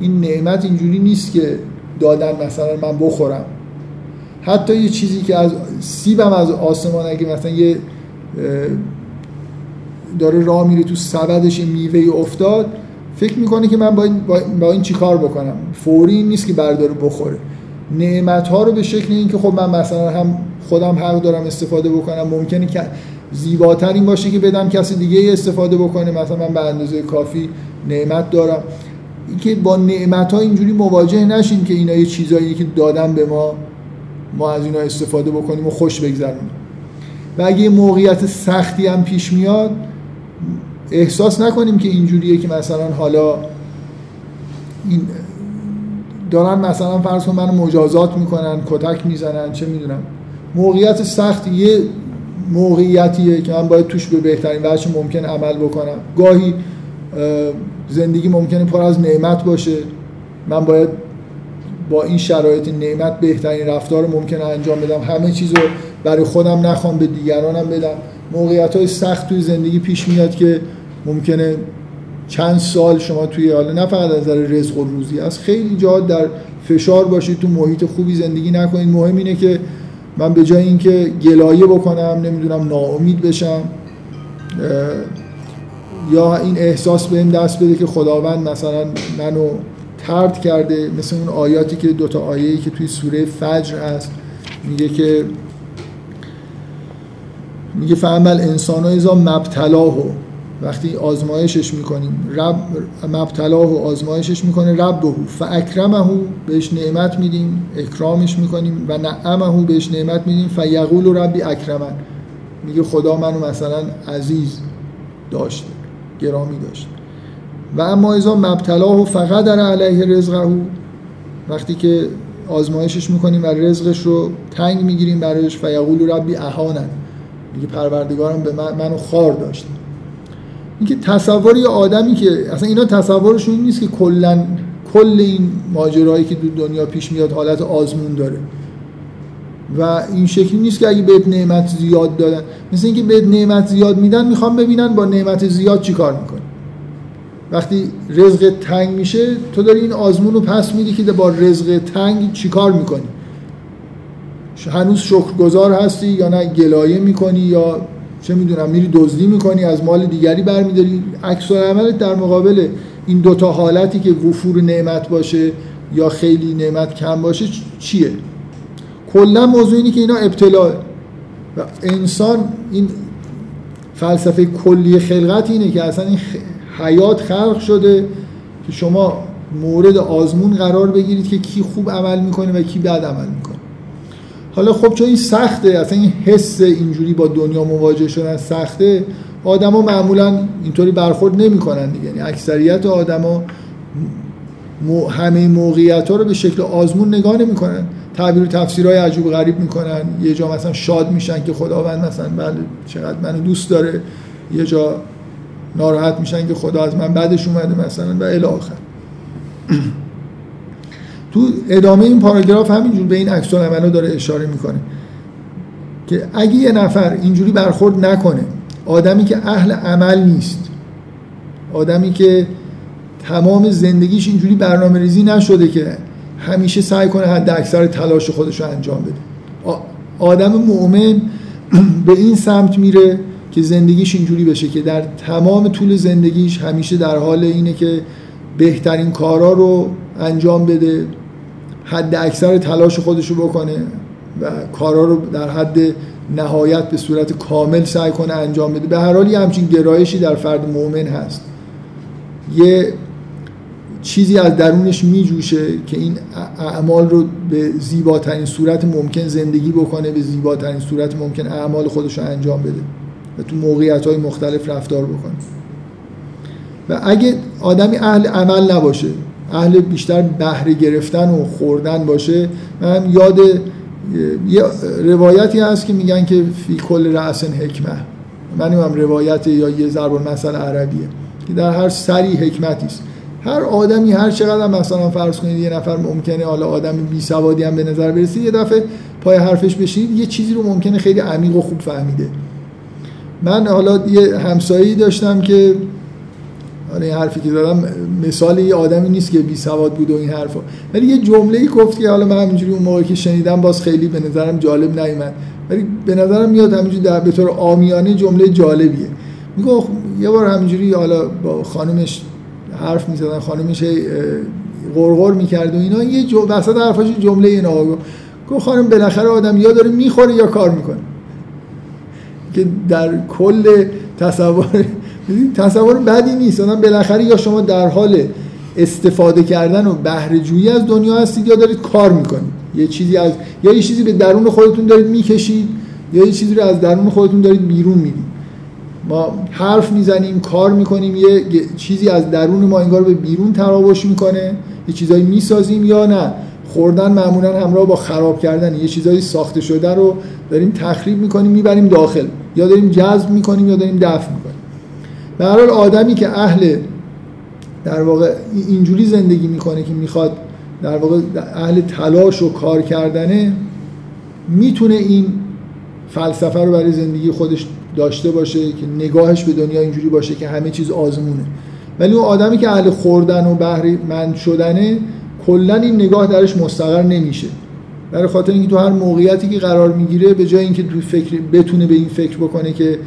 این نعمت اینجوری نیست که دادن مثلا من بخورم. حتی یه چیزی که از سیبم از آسمان اگه مثلا یه داره راه میره تو سبدش میوه افتاد فکر می‌کنه که من با این, با این چیکار بکنم؟ فوری نیست که برداره بخوره. نعمت ها رو به شکل اینکه خب من مثلا هم خودم حق دارم استفاده بکنم ممکنه که زیباتر این باشه که بدم کسی دیگه استفاده بکنه. مثلا من به اندازه کافی نعمت دارم. اینکه با نعمت ها اینجوری مواجه نشین که اینا یه چیزایی که دادن به ما ما از اینا استفاده بکنیم و خوش بگذرونیم. و اگه موقعیت سختی هم پیش میاد احساس نکنیم که اینجوریه که مثلا حالا این دارن مثلا فرض کن منو مجازات می‌کنن کتک می‌زنن چه می‌دونم. موقعیت سخت یه موقعیتیه که من باید توش به بهترین وجه ممکن عمل بکنم. گاهی زندگی ممکنه پر از نعمت باشه. من باید با این شرایط نعمت بهترین رفتار ممکن انجام بدم. همه چیز رو برای خودم نخوام به دیگرانم بدم. موقعیت های سخت توی زندگی پیش میاد که ممکنه چند سال شما توی حالا نه فقط از نظر رزق و روزی از خیلی جا در فشار باشید تو محیط خوبی زندگی نکنید. مهم اینه که من به جای اینکه گلایه بکنم نمی‌دونم ناامید بشم یا این احساس بهم دست بده که خداوند مثلا منو ترد کرده مثل اون آیاتی که دوتا آیه‌ای که توی سوره فجر هست میگه که میگه فعمل انسان ها مبتلاه وقتی آزمایشش می‌کنیم رب مبتلاه و آزمایشش می‌کنه رب و فاکرمه بهش نعمت میدیم اکرامش می‌کنیم و نعمه بهش نعمت میدیم فیقول ربی اکرمن میگه خدا منو مثلا عزیز داشته گرامی داشته. و اما ازا مبتلاه فقط در علیه رزقه. وقتی که آزمایشش می‌کنیم و رزقش رو تنگ می‌گیریم برایش فیقول ربی اهانن. میگه پروردگارم به من منو خار داشته اینکه تصور یه آدمی که اصلا اینا تصورشون نیست که کلا کل این ماجرایی که دو دنیا پیش میاد حالت آزمون داره. و این شکلی نیست که اگه بهت نعمت زیاد دادن مثل اینکه بهت نعمت زیاد میدن می‌خوام ببینن با نعمت زیاد چیکار می‌کنی وقتی رزق تنگ میشه تو داری این آزمون رو پس میدی که با رزق تنگ چیکار می‌کنی؟ هنوز شکرگزار هستی یا نه؟ گلایه می‌کنی یا چه می‌دونم میری دزدی می‌کنی از مال دیگری برمیداری؟ عکس عملت در مقابل این دوتا حالتی که وفور نعمت باشه یا خیلی نعمت کم باشه چیه؟ کلا موضوع اینه که اینا ابتلاع و انسان این فلسفه کلی خلقت اینه که اصلا این حیات خلق شده که شما مورد آزمون قرار بگیرید که کی خوب عمل می‌کنه و کی بد عمل می‌کنه. حالا خب چون این سخته اصلا این حس اینجوری با دنیا مواجه شدن سخته آدما معمولا اینطوری برخورد نمی‌کنن دیگه. یعنی اکثریت آدما همه موقعیت ها رو به شکل آزمون نگاه نمی‌کنن. تعبیر و تفسیرهای عجیب غریب می‌کنن. یه جا مثلا شاد میشن که خداوند مثلا بله چقدر منو دوست داره. یه جا ناراحت میشن که خدا از من بعدش اومده مثلا و الی آخر. تو ادامه این پاراگراف همینجور به این عکس العملا داره اشاره می‌کنه که اگه یه نفر اینجوری برخورد نکنه آدمی که اهل عمل نیست آدمی که تمام زندگیش اینجوری برنامه ریزی نشده که همیشه سعی کنه حد اکثر تلاش خودش رو انجام بده. آدم مؤمن به این سمت میره که زندگیش اینجوری بشه که در تمام طول زندگیش همیشه در حال اینه که بهترین کارا رو انجام بده. حد اکثر تلاش خودش رو بکنه و کارا رو در حد نهایت به صورت کامل سعی کنه انجام بده. به هر حال یه همچین گرایشی در فرد مؤمن هست. یه چیزی از درونش میجوشه که این اعمال رو به زیباترین صورت ممکن زندگی بکنه به زیباترین صورت ممکن اعمال خودش رو انجام بده و تو موقعیت های مختلف رفتار بکنه. و اگه آدمی اهل عمل نباشه اهل بیشتر بهره گرفتن و خوردن باشه. من یاد یه روایتی هست که میگن که فی کل رأس حکمه. من هم روایت یا یه ضرب مثل عربیه. که در هر سری حکمتی است. هر آدمی هر چقدر مثلا فرض کنید یه نفر ممکنه حالا آدم بی سوادی هم به نظر برسه یه دفعه پای حرفش بشید یه چیزی رو ممکنه خیلی عمیق و خوب فهمیده. من حالا یه همسایی داشتم که حالا این حرفی که زدم مثال یه آدمی نیست که بی سواد بود و این حرفا. ولی یه جمله ای گفت که حالا من همینجوری اون موقعی که شنیدم باز خیلی به نظرم جالب نیومد. ولی به نظرم میاد همینجوری در به طور عامیانه جمله جالبیه. میگه یه بار همینجوری حالا با خانمش حرف می‌زدن خانمش غرغر می‌کرد و اینا. یه جو وسط حرفاش جمله این آقا گفت خانم بالاخره آدم یا داره می‌خوره یا کار می‌کنه. که در کل تصور تصور بدی نیست. آدم بالاخره یا شما در حال استفاده کردن و بهره جویی از دنیا هستید یا دارید کار می‌کنید. یه چیزی از یا یه چیزی به درون خودتون دارید می‌کشید یا یه چیزی رو از درون خودتون دارید بیرون می‌دید ما حرف می‌زنیم کار می‌کنیم یه چیزی از درون ما انگار به بیرون تراوش می‌کنه. یه چیزایی می‌سازیم یا نه؟ خوردن معمولا همراه با خراب کردن. یه چیزایی ساخته شده رو داریم تخریب می‌کنیم می‌بریم داخل. یا داریم جذب می‌کنیم یا داریم دفع می‌کنیم. به هر آدمی که اهل در واقع اینجوری زندگی می‌کنه که می‌خواد در واقع اهل تلاش و کار کردنه می‌تونه این فلسفه رو برای زندگی خودش داشته باشه که نگاهش به دنیا اینجوری باشه که همه چیز آزمونه. ولی اون آدمی که اهل خوردن و بهری مند شدنه کلا این نگاه درش مستقر نمیشه. برای خاطر اینکه تو هر موقعیتی که قرار می‌گیره به جای اینکه تو فکر بتونه به این فکر بکنه که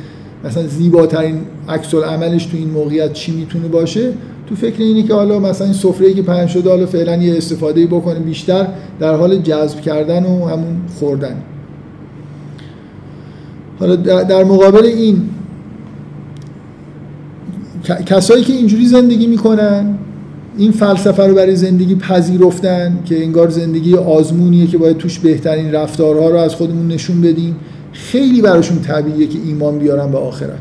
مثلا زیباترین عکس عملش تو این موقعیت چی می‌تونه باشه؟ تو فکر اینه که حالا مثلا این سفره‌ای که پهن شده حالا فعلا یه استفاده بکنه بیشتر در حال جذب کردن و همون خوردن. حالا در مقابل این کسایی که اینجوری زندگی می‌کنن این فلسفه رو برای زندگی پذیرفتن که انگار زندگی آزمونیه که باید توش بهترین رفتارها رو از خودمون نشون بدیم. خیلی براشون طبیعیه که ایمان بیارن به آخرت.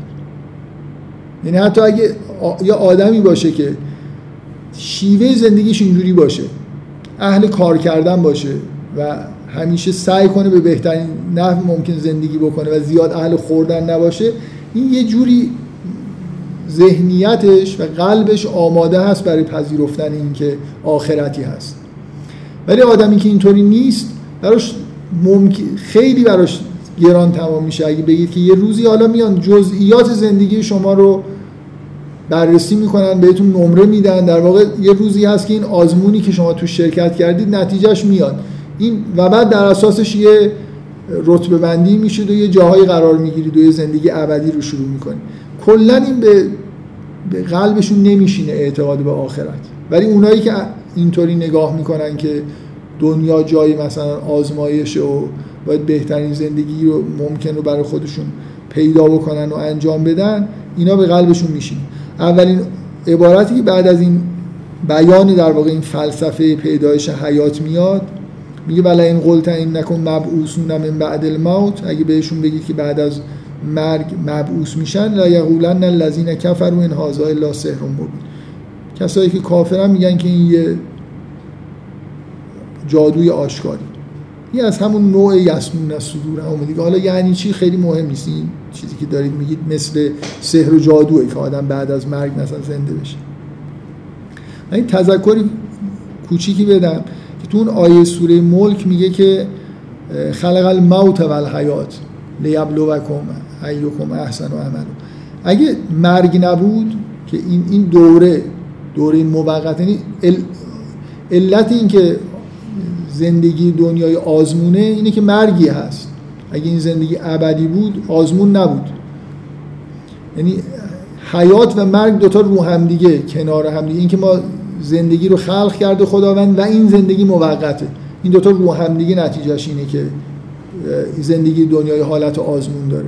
یعنی حتی اگه یا آدمی باشه که شیوه زندگیش اینجوری باشه اهل کار کردن باشه و همیشه سعی کنه به بهترین نحو ممکن زندگی بکنه و زیاد اهل خوردن نباشه این یه جوری ذهنیتش و قلبش آماده هست برای پذیرفتن اینکه آخرتی هست. ولی آدمی که اینطوری نیست براش ممکن خیلی براش گران تمام میشه. اگه بگید که یه روزی حالا میان جزئیات زندگی شما رو بررسی می‌کنن بهتون نمره میدن. در واقع یه روزی هست که این آزمونی که شما تو شرکت کردید نتیجهش میاد. این و بعد در اساسش یه رتبه بندی میشید و یه جاهایی قرار می‌گیرید و یه زندگی ابدی رو شروع می‌کنید. کلا این به به قلبشون نمیشینه اعتقاد به آخرت. ولی اونایی که اینطوری نگاه می‌کنن که دنیا جایی مثلا آزمایشه و باید بهترین زندگی رو ممکن رو برای خودشون پیدا بکنن و انجام بدن اینا به قلبشون میشین. اولین عبارتی که بعد از این بیان در واقع این فلسفه پیدایش حیات میاد میگه ولی این قلت این نکن مبعوثون من بعد الموت. اگه بهشون بگی که بعد از مرگ مبعوث میشن لا یقولن الذین کفروا ان هذا الا سحر مبین. کسایی که کافرن میگن که این یه جادوی آشکاری. این از همون نوع یسمون از صدور هم دیگه حالا یعنی چی؟ خیلی مهم نیست. این چیزی که دارید میگید مثل سحر و جادوه که آدم بعد از مرگ مثلا زنده بشه. من این تذکری کوچیکی بدم که تو اون آیه سوره ملک میگه که خلق الموت و الحیات لیبلوکم ایکم احسن و عمل اگه مرگ نبود که این این دوره دوره این موقت یعنی علت این که زندگی دنیای آزمونه اینه که مرگی هست. اگه این زندگی ابدی بود آزمون نبود. یعنی حیات و مرگ دوتا رو هم دیگه کنار هم دیگه. این که ما زندگی رو خلق کرده خداوند و این زندگی موقته. این دوتا رو هم دیگه نتیجهش اینه که زندگی دنیای حالت آزمون داره.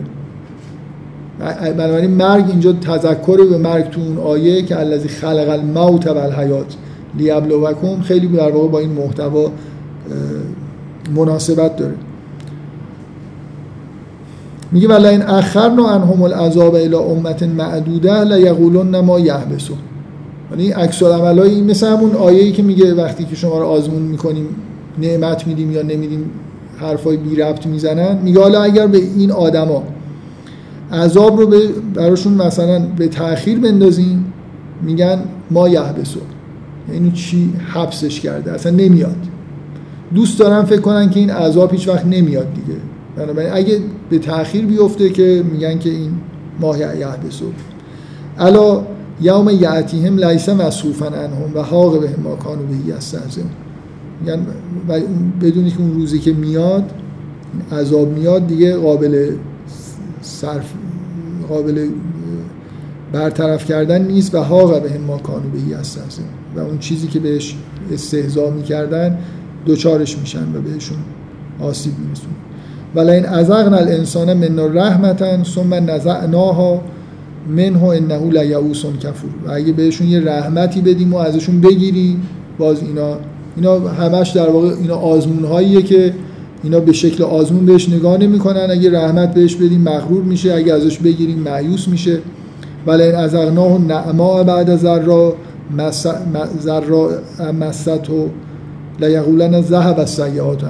بنابراین مرگ اینجا تذکر به مرگ تو اون آیه که الذی خلق الموت و الحیات لیبلوکم. خیلی در واقع با این محتوا مناسبت داره. میگه ولی این اخرنا عنهم العذاب الى امت معدوده لا یقولون ما یحبسون. یعنی عکس العملای مثل همون آیه‌ای که میگه وقتی که شما رو آزمون می‌کنیم نعمت میدیم یا نمیدیم حرفای بی ربط می‌زنن. میگه حالا اگر به این آدما عذاب رو براشون مثلا به تاخیر بندازیم میگن ما یحبسو یعنی چی؟ حبسش کرده. اصلا نمیاد. دوست دارم فکر کنن که این عذاب هیچ وقت نمیاد دیگه. بنابراین اگه به تاخیر بیفته که میگن که این ماه یحبسو الا یوم یعتیهم لیس مصروفا عنهم و حاق به ما کانو به یستهزئون میگن بدونی که اون روزی که میاد عذاب میاد دیگه قابل صرف قابل برطرف کردن نیست و حاق به ما کانو به یستهزئون و اون چیزی که بهش استهزا می‌کردن دوچارش میشن و بهشون آسیب میرسون ولی این ازغن الانسان من رحمتا ثم نزعناها منه انه لیعوس کفور. و اگه بهشون یه رحمتی بدیم و ازشون بگیریم باز اینا اینا همش در واقع اینا آزمون هاییه که اینا به شکل آزمون بهش نگاه نمی‌کنن. اگه رحمت بهش بدیم مغرور میشه. اگه ازش بگیریم معیوس میشه. ولی این ازغناه نعما بعد ذرا مست و لیقولن ذهب از سیعات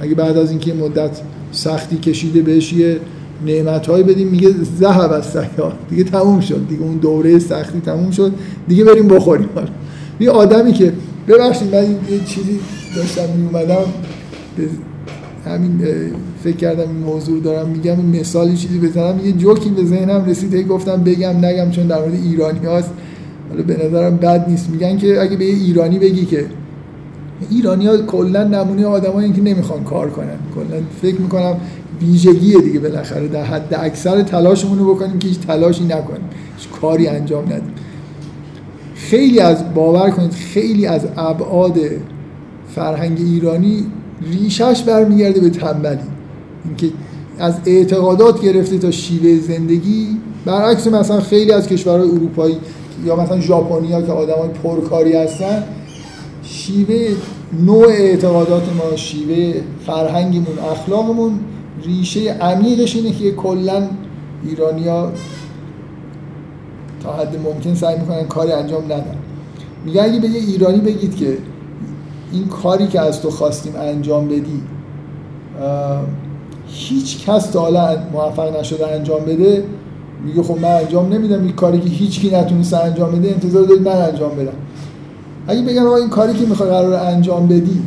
اگه بعد از اینکه مدت سختی کشیده بهش یه نعمت بدیم میگه ذهب از سیعات دیگه تموم شد. دیگه اون دوره سختی تموم شد. دیگه بریم بخوریم. یه آدمی که ببخشید من یه چیزی داشتم می اومدم به همین فکر کردم این موضوع دارم میگم. این مثالی چیزی بزنم. یه جوکی به ذهنم رسید. هی گفتم بگم نگم چون در مورد ایرانی هاست. حالا به نظرم بد نیست. میگن که اگه به یه ایرانی بگی که ایرانی ها کلا نمونه آدمایی که نمی‌خوان کار کنن. کلا فکر می‌کنم ویژگیه دیگه بالاخره. در حد اکثر تلاشمون رو بکنیم که هیچ تلاشی نکنیم. هیچ کاری انجام ندیم. خیلی از باور کنید خیلی از ابعاد فرهنگ ایرانی ریشش برمیگرده به تنبلی. اینکه از اعتقادات گرفته تا شیوه زندگی برعکس مثلا خیلی از کشورهای اروپایی یا مثلا ژاپنیا که آدمای پرکاری هستن شیوه نوع اعتقادات ما شیوه فرهنگمون اخلاقمون ریشه عمیقش اینه که کلا ایرانیا تا حد ممکن سعی می‌کنن کاری انجام ندن. میگه اگه به یه ایرانی بگید که این کاری که از تو خواستیم انجام بدی هیچ کس تا حالا موفق نشده انجام بده میگه خب من انجام نمیدم این کاری که هیچ کی نتونسته انجام بده انتظار دارید من انجام بدم. اگه بگم این کاری که می‌خوای قرار انجام بدی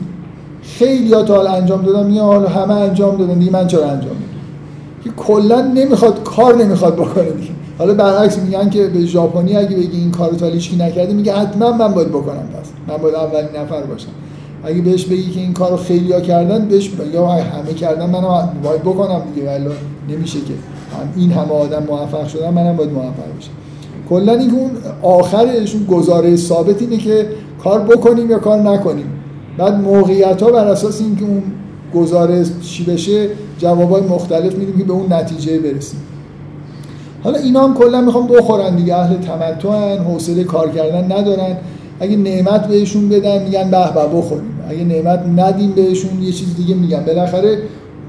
خیلی ها تا حالا انجام دادم میگن حالا همه انجام دادن دیگه من چرا انجام بدم؟ که کلا نمی‌خواد کار نمی‌خواد بکنه دیگه. حالا برعکس میگن که به ژاپنی اگه بگی این کارو تا هیچکی نکرده میگه حتما من باید بکنم پس. من باید اولین نفر باشم. اگه بهش بگی که این کارو خیلیا کردن بهش یا همه کردن منم باید بکنم دیگه. ولی نمیشه که. هم این همه آدم موفق شدن منم باید موفق باشم کلا اینکه اون آخرشون گزاره ثابت اینه که کار بکنیم یا کار نکنیم. بعد موقعیت ها بر اساس اینکه اون گزاره چی بشه جوابای مختلف میدیم که به اون نتیجه برسیم. حالا اینا هم کلا می‌خوام بخورن دیگه. اهل تمتعن حوصله کار کردن ندارن. اگه نعمت بهشون بدن میگن به به بخوریم. اگه نعمت ندیم بهشون یه چیز دیگه میگن. بالاخره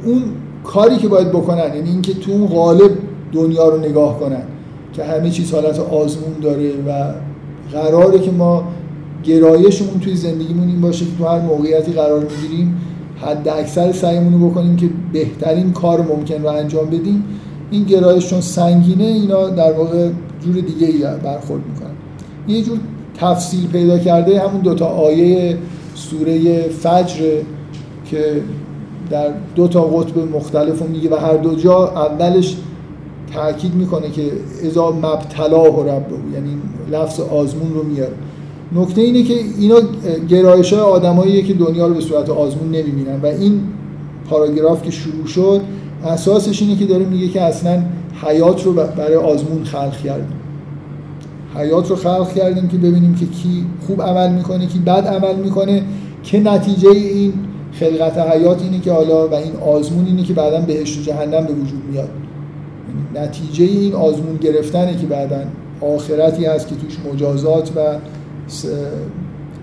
اون کاری که باید بکنن یعنی اینکه تو اون غالب دنیا رو نگاه کنن که همه چیز حالت آزمون داره و قراره که ما گرایشمون توی زندگیمون این باشه که تو هر موقعیتی قرار می‌گیریم حد اکثر سعیمون رو بکنیم که بهترین کار ممکن رو انجام بدیم. این گرایش چون سنگینه اینا در واقع جور دیگه ای برخورد می‌کنن. یه جور تفصیل پیدا کرده همون دوتا آیه سوره فجر که در دو تا قطب مختلف میگه و هر دو جا اولش تاکید می‌کنه که اذا مبتلاه رب یعنی لفظ آزمون رو میاره. نکته اینه که اینا گرایش های آدماییه که دنیا رو به صورت آزمون نمی‌بینن و این پاراگراف که شروع شد اساسش اینه که داره میگه که اصلا حیات رو برای آزمون خلق کردیم. حیات رو خلق کردیم که ببینیم که کی خوب عمل می‌کنه کی بد عمل می‌کنه. که نتیجه این خلقت حیات اینه که حالا و این آزمون اینه که بعدا بهشت و جهنم به وجود میاد. یعنی نتیجه این آزمون گرفتنه که بعدا آخرتی هست که توش مجازات و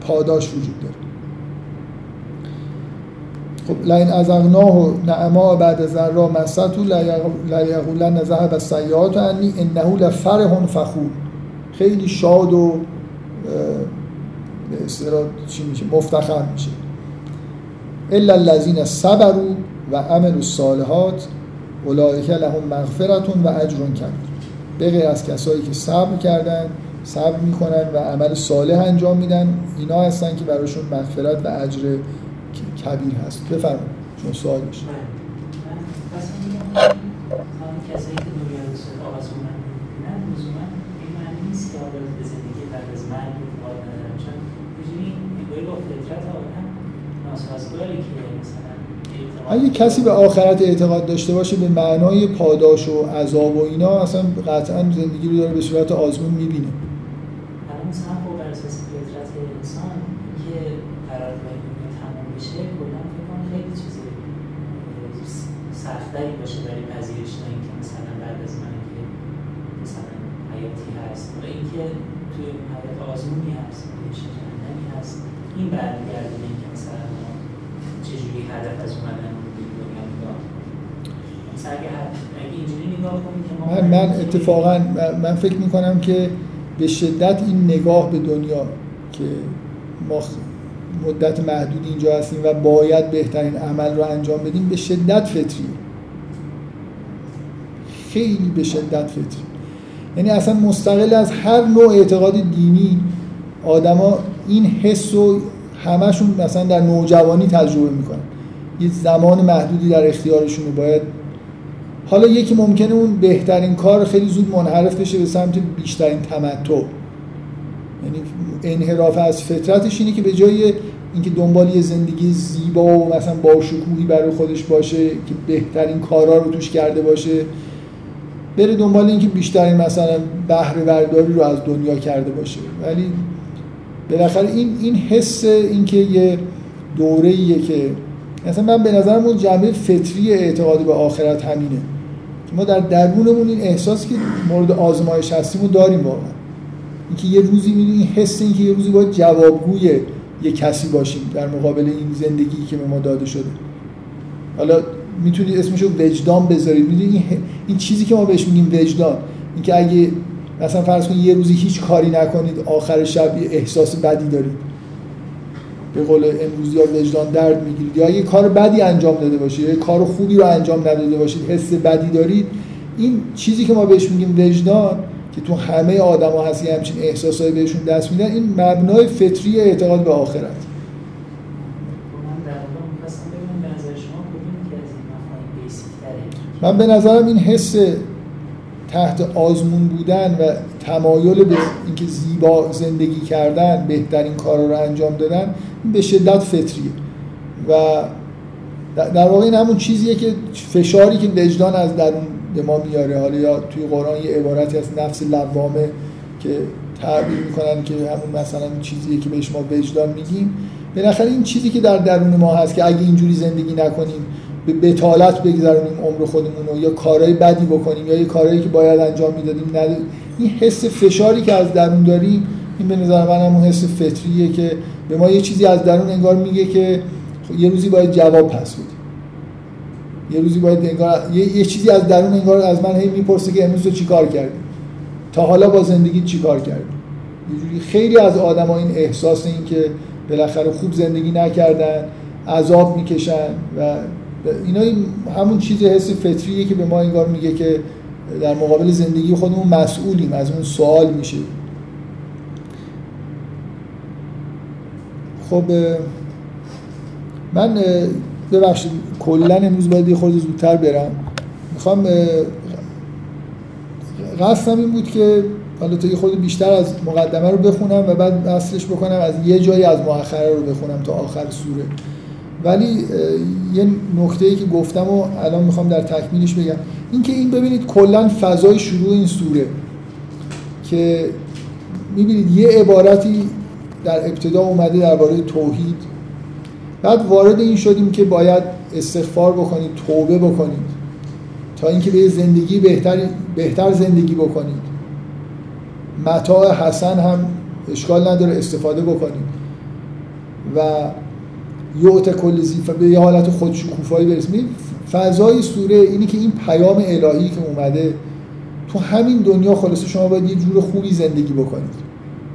پاداش وجود داره. خب لین ازغناه نعما بعد ذرا مستو لیقولن ذهب السیئات انی انه لفرح فخور. خیلی شاد و به اصطلاح چی میشه؟ مفتخر میشه. الا الذين صبروا و عملوا الصالحات اولئک لهم مغفرت و اجر کبیر. به از کسایی که صبر کردن صبر می‌کنن و عمل صالح انجام میدن. اینا هستن که براشون مغفرت و اجر کبیر هست. بفرمایید. چون سوال میشه. مثلا اگه کسی به آخرت اعتقاد داشته باشه به معنای پاداش و عذاب و اینا اصلا قطعا زندگی رو داره به صورت آزمون می‌بینه الان مثلا خب بر اساس فطرت انسان که قرار دنیا تمام بشه کلا فکر کنم خیلی چیز سختری باشه برای پذیرش تا اینکه مثلا بعد از من که مثلا حیاتی هست و اینکه توی اون حیات آزمونی هست بهش جهنمی هست این برمیگرده به اینکه مثلا ما چجوری هدف از اومدن به دنیا نگاه مثلا من, من اتفاقا من فکر می‌کنم که به شدت این نگاه به دنیا که ما مدت محدود اینجا هستیم و باید بهترین عمل رو انجام بدیم به شدت فطری خیلی به شدت فطری یعنی اصلا مستقل از هر نوع اعتقاد دینی آدما این حس رو همشون مثلا در نوجوانی تجربه می‌کنن. یه زمان محدودی در اختیارشونه باید حالا یکی ممکنه اون بهترین کار خیلی زود منحرف بشه به سمت بیشترین تمتع. یعنی انحراف از فطرتش اینه که به جای اینکه دنبال یه زندگی زیبا و مثلا با شکوهی برای خودش باشه که بهترین کارا رو توش کرده باشه بره دنبال اینکه بیشترین مثلا بهره برداری رو از دنیا کرده باشه. ولی بالاخره این این حس اینکه یه دوره که مثلا من به نظرم اون جنبه فطری اعتقاد به آخرت همینه. ما در درونمون این احساس که مورد آزمایش هستیم رو داریم واقعا. اینکه یه روزی می‌دونی این حس اینکه یه روزی باید جوابگوی یه کسی باشیم در مقابل این زندگی که به ما داده شده. حالا می‌تونید اسمشو وجدان بذارید. می‌دونید این, چیزی که ما بهش میگیم وجدان اینکه اگه مثلا فرض کنید یه روزی هیچ کاری نکنید آخر شب یه احساس بدی دارید. به قول امروزی ها وجدان درد می‌گیرید. یا یه کار بدی انجام داده باشید یا کار خوبی رو انجام نداده باشید حس بدی دارید این چیزی که ما بهش میگیم وجدان که تو همه آدما هست یه همچین احساسایی بهشون دست میدن این مبنای فطری اعتقاد به آخرت. من به نظرم این حس تحت آزمون بودن و تمایل به اینکه زیبا زندگی کردن بهترین کارا رو انجام دادن به شدت فطریه. و در واقع این همون چیزیه که فشاری که وجدان از درون به ما میاره. حالا یا توی قرآن یه عبارتی از نفس لوامه که تعبیر می‌کنن که همون مثلا چیزیه که بهش ما وجدان میگیم. بالاخره این چیزی که در درون ما هست که اگه اینجوری زندگی نکنیم به بتالت بگذرونیم عمر خودمون رو یا کارهای بدی بکنیم یا یه کارهایی که باید انجام می‌دادیم نداریم این حس فشاری که از درون داریم این به نظر من همون حس فطریه که به ما یه چیزی از درون انگار میگه که یه روزی باید جواب پس بدیم یه روزی باید انگار یه, یه چیزی از درون انگار از من هی می‌پرسه که امروز تو چیکار کردی؟ تا حالا با زندگی چیکار کردی؟ یه جوری خیلی از آدما این احساس این که بالاخره خوب زندگی نکردن عذاب می‌کشن و اینا همون چیز حس فطریه که به ما انگار میگه که در مقابل زندگی خودمون مسئولیم از اون سوال میشه. خب من ببخشید کلا امروز باید یه خورده زودتر برم. می‌خوام قصدم این بود که حالا تا یه خود بیشتر از مقدمه رو بخونم و بعد اصلش بکنم از یه جایی از مؤخره رو بخونم تا آخر سوره. ولی یه نکته ای که گفتم و الان می‌خوام در تکمیلش بگم اینکه این ببینید کلا فضای شروع این سوره که می‌بینید یه عبارتی در ابتدا اومده درباره توحید بعد وارد این شدیم که باید استغفار بکنید توبه بکنید تا اینکه به زندگی بهتر بهتر زندگی بکنید. متاع حسن هم اشکال نداره استفاده بکنید. و یعت کل زیفه به یه حالت خودشکوفایی برسیم فضای سوره اینی که این پیام الهی که اومده تو همین دنیا خلاصه شما باید یه جور خوبی زندگی بکنید.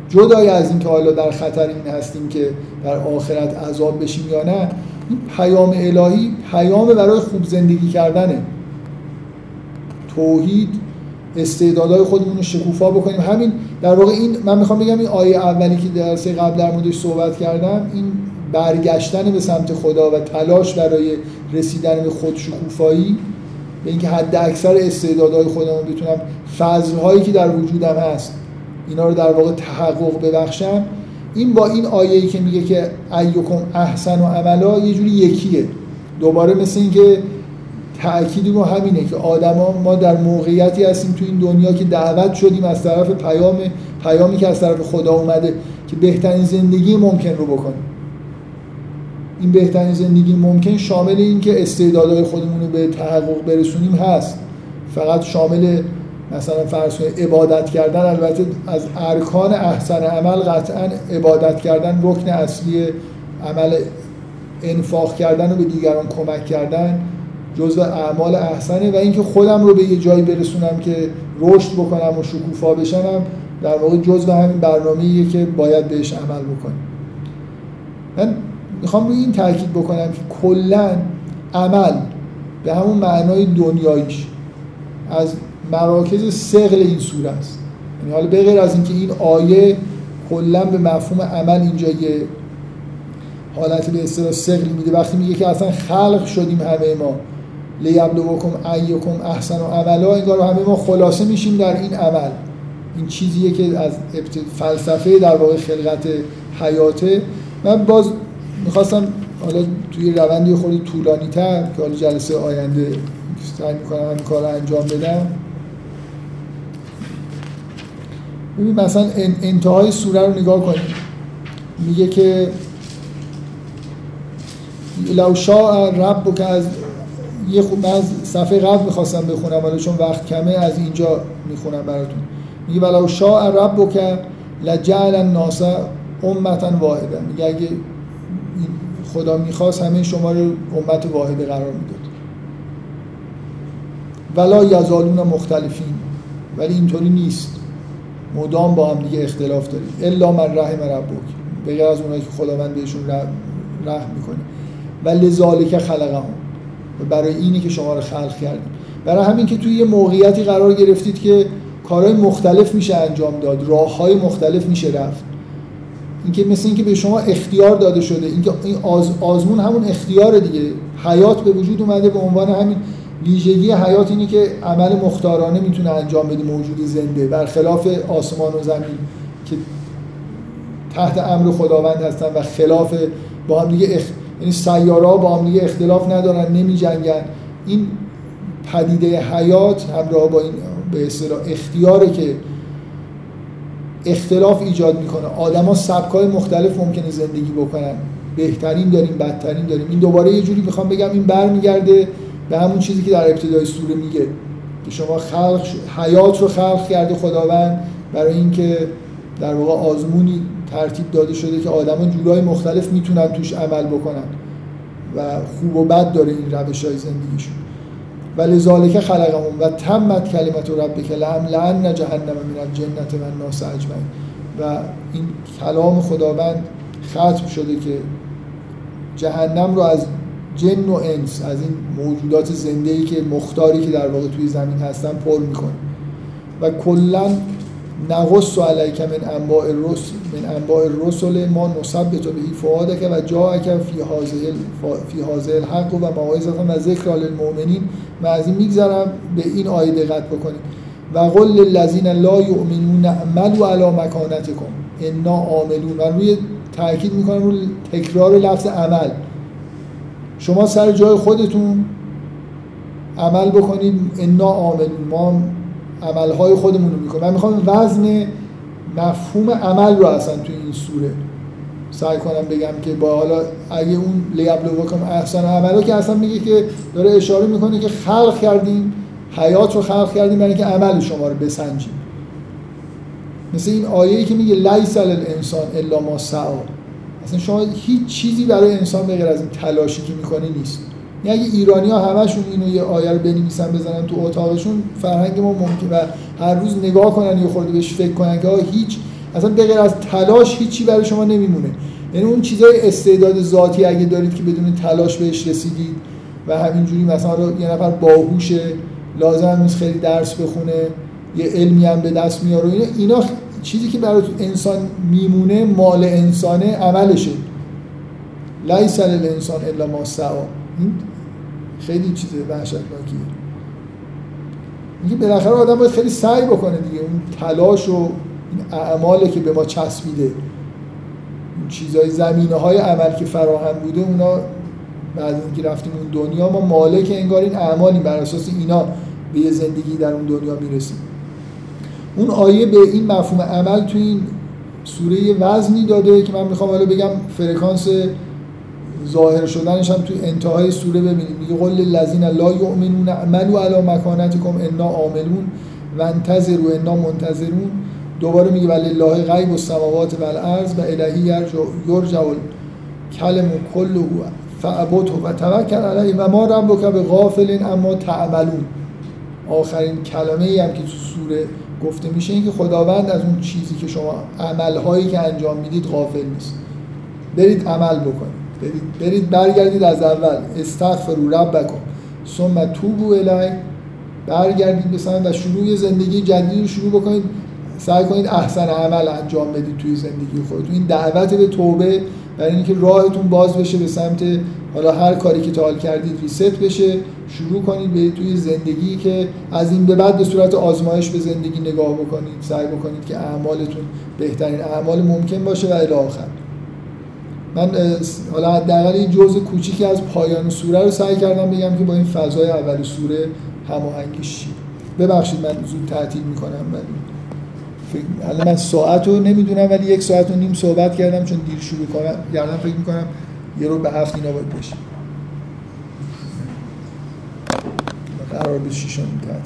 جدای از اینکه حالا در خطر این هستیم که در آخرت عذاب بشیم یا نه این پیام الهی پیام برای خوب زندگی کردنه. توحید استعدادهای خودمون رو شکوفا بکنیم. همین در واقع این من می‌خوام بگم این آیه اولی که در سه قبل در موردش صحبت کردم این برگشتن به سمت خدا و تلاش برای رسیدن به خود شکوفایی به اینکه حد اکثر استعدادهای خودمون بتونم فضلهایی که در وجودم هست اینا رو در واقع تحقق ببخشم این با این آیه‌ای که میگه که ایکم احسن و عملا یه جوری یکیه. دوباره مثل اینکه تأکید رو همینه که آدما ما در موقعیتی هستیم تو این دنیا که دعوت شدیم از طرف پیام پیامی که از طرف خدا اومده که بهترین زندگی ممکن رو بکنیم. این بهترین زندگی ممکن شامل این که استعدادهای خودمون رو به تحقق برسونیم هست. فقط شامل مثلا فرض عبادت کردن البته از ارکان احسن عمل قطعا عبادت کردن رکن اصلی عمل انفاق کردن و به دیگران کمک کردن جزء اعمال احسنه و اینکه خودم رو به یه جایی برسونم که رشد بکنم و شکوفا بشنم در واقع جزء همین برنامه‌ایه که باید بهش عمل بکنیم. من می‌خوام روی این تاکید بکنم که کلا عمل به همون معنای دنیاییش از مراکز سقل این سوره است. یعنی حالا به غیر از اینکه این آیه کلا به مفهوم عمل اینجا یه حالت به اصطلاح سقل میده وقتی میگه که اصلا خلق شدیم همه ما لیبلوکم ایکم احسن و عملا انگار همه ما خلاصه میشیم در این عمل. این چیزیه که از فلسفه در واقع خلقت حیاته. من باز می‌خواستم حالا توی روندی خودی طولانی تر که حالا جلسه آینده سعی می‌کنم این کار انجام بدم ببین مثلا انتهای سوره رو نگاه کنید میگه که لو شاء رب که از یه خوب من از صفحه قبل می‌خواستم بخونم ولی چون وقت کمه از اینجا می‌خونم براتون. میگه ولو شاء رب که لجعل الناس امتا واحده میگه اگه خدا می‌خواست همه شما رو امت واحده قرار می‌داد. ولا یزالون مختلفین ولی اینطوری نیست. مدام با هم دیگه اختلاف دارید الا من رحم ربک. غیر از اونایی که خداوند بهشون رحم می‌کنه. و لذالک و برای اینی که شما رو خلق کردیم. برای همین که توی یه موقعیتی قرار گرفتید که کارهای مختلف میشه انجام داد راه های مختلف میشه رفت. اینکه مثل اینکه به شما اختیار داده شده اینکه این آز آزمون همون اختیار دیگه. حیات به وجود اومده به عنوان همین ویژگی حیات اینه که عمل مختارانه می‌تونه انجام بده موجود زنده برخلاف آسمان و زمین که تحت امر خداوند هستن و خلاف با هم دیگه اخ... یعنی سیارا با هم دیگه اختلاف ندارن نمی جنگن این پدیده حیات همراه با این به اصطلاح اختیاره که اختلاف ایجاد می‌کنه. آدما سبکای مختلف ممکنه زندگی بکنن. بهترین داریم بدترین داریم. این دوباره یه جوری می‌خوام بگم این برمیگرده به همون چیزی که در ابتدای سوره میگه. که شما خلق حیات رو خلق کرده خداوند برای اینکه در واقع آزمونی ترتیب داده شده که آدما جورای مختلف می‌تونن توش عمل بکنن و خوب و بد داره این روش های زندگیشون. و لذالک خلقمون و تمت کلمت ربک لعن لعن جهنم من الجنت و الناس اجمعین. و این کلام خداوند ختم شده که جهنم رو از جن و انس از این موجودات زنده ای که مختاری که در واقع توی زمین هستن پر می‌کنه. و کلا نقص علیک من انباء الرسل. من انباء الرسل ما نثبت به فؤادک و جاءک فی هذه الحق و موعظه و ذکر للمؤمنین. و از این میگذرم به این آیه دقت بکنید. و قل للذین لا یؤمنون اعملوا علی مکانتکم. انا عاملون. و روی تاکید می‌کنم روی تکرار لفظ عمل. شما سر جای خودتون عمل بکنید. انا عاملون. ما عملهای خودمون رو می‌کنیم. من می‌خوام وزن مفهوم عمل رو اصلا توی این سوره سعی کنم بگم که با حالا اگه اون لیبلوکم احسان عملا که اصلا میگه که داره اشاره می‌کنه که خلق کردیم حیات رو خلق کردیم برای اینکه عمل شما رو بسنجیم. مثل این آیه‌ای که میگه لیس الانسان الا ما سعا اصلا شما هیچ چیزی برای انسان به غیر از این تلاشی که می‌کنه نیست. یعنی اگه ایرانی ها همشون اینو یه آیه رو بنویسن بزنن تو اتاقشون فرهنگ ما ممکن و هر روز نگاه کنن یه خورده بهش فکر کنن که هیچ اصلا به غیر از تلاش هیچی برای شما نمیمونه. یعنی اون چیزای استعداد ذاتی اگه دارید که بدون تلاش بهش رسیدید و همینجوری مثلا رو یه نفر باهوشه لازم نیست خیلی درس بخونه یه علمی هم به دست میاره. اینا, اینا چیزی که برای انسان میمونه مال انسانه عملشه. لیس الانسان الا ما سعا این خیلی چیز وحشتناکیه. میگه بالاخره آدم باید خیلی سعی بکنه دیگه. اون تلاش و این اعماله که به ما چسبیده. اون چیزای زمینه های عمل که فراهم بوده اونا بعد اینکه رفتیم اون دنیا ما مالک انگار این اعمالی بر اساس اینا به یه زندگی در اون دنیا می‌رسیم. اون آیه به این مفهوم عمل تو این سوره وزنی داده که من می‌خوام حالا بگم فرکانس ظاهر شدنش هم تو انتهای سوره ببینید میگه قل للذین لا یؤمنون اعملوا علی مکانتکم انا عاملون و انتظروا انا منتظرون. دوباره میگه ولله غیب السماوات و الارض و الهی یرجع کلم کله فعبده و توکل علیه و ما ربک به غافل اما تعملون. آخرین کلمه ای هم که تو سوره گفته میشه این که خداوند از اون چیزی که شما عملهایی که انجام می‌دید غافل نیست. برید عمل بکنید. برید, برید برگردید از اول. استغفروا ربکم. ثم توبوا الی برگردید به و شروع زندگی جدید رو شروع بکنید. سعی کنید احسن عمل انجام بدید توی زندگی خودتون. این دعوت به توبه برای اینکه راهتون باز بشه به سمت حالا هر کاری که تا کردید ریست بشه. شروع کنید به توی زندگی که از این به بعد به صورت آزمایش به زندگی نگاه بکنید. سعی بکنید که اعمالتون بهترین اعمال ممکن باشه و الی آخر. من حالا حداقل این جزء کوچیکی از پایان سوره رو سعی کردم بگم که با این فضای اول سوره هماهنگیش چی. ببخشید من زود تعطیل می‌کنم ولی حالا من ساعت رو نمی‌دونم ولی یک ساعت و نیم صحبت کردم چون دیر شروع کردم فکر می‌کنم یه رو به هفت اینا باید بشه قرار به شیشان تعطیل.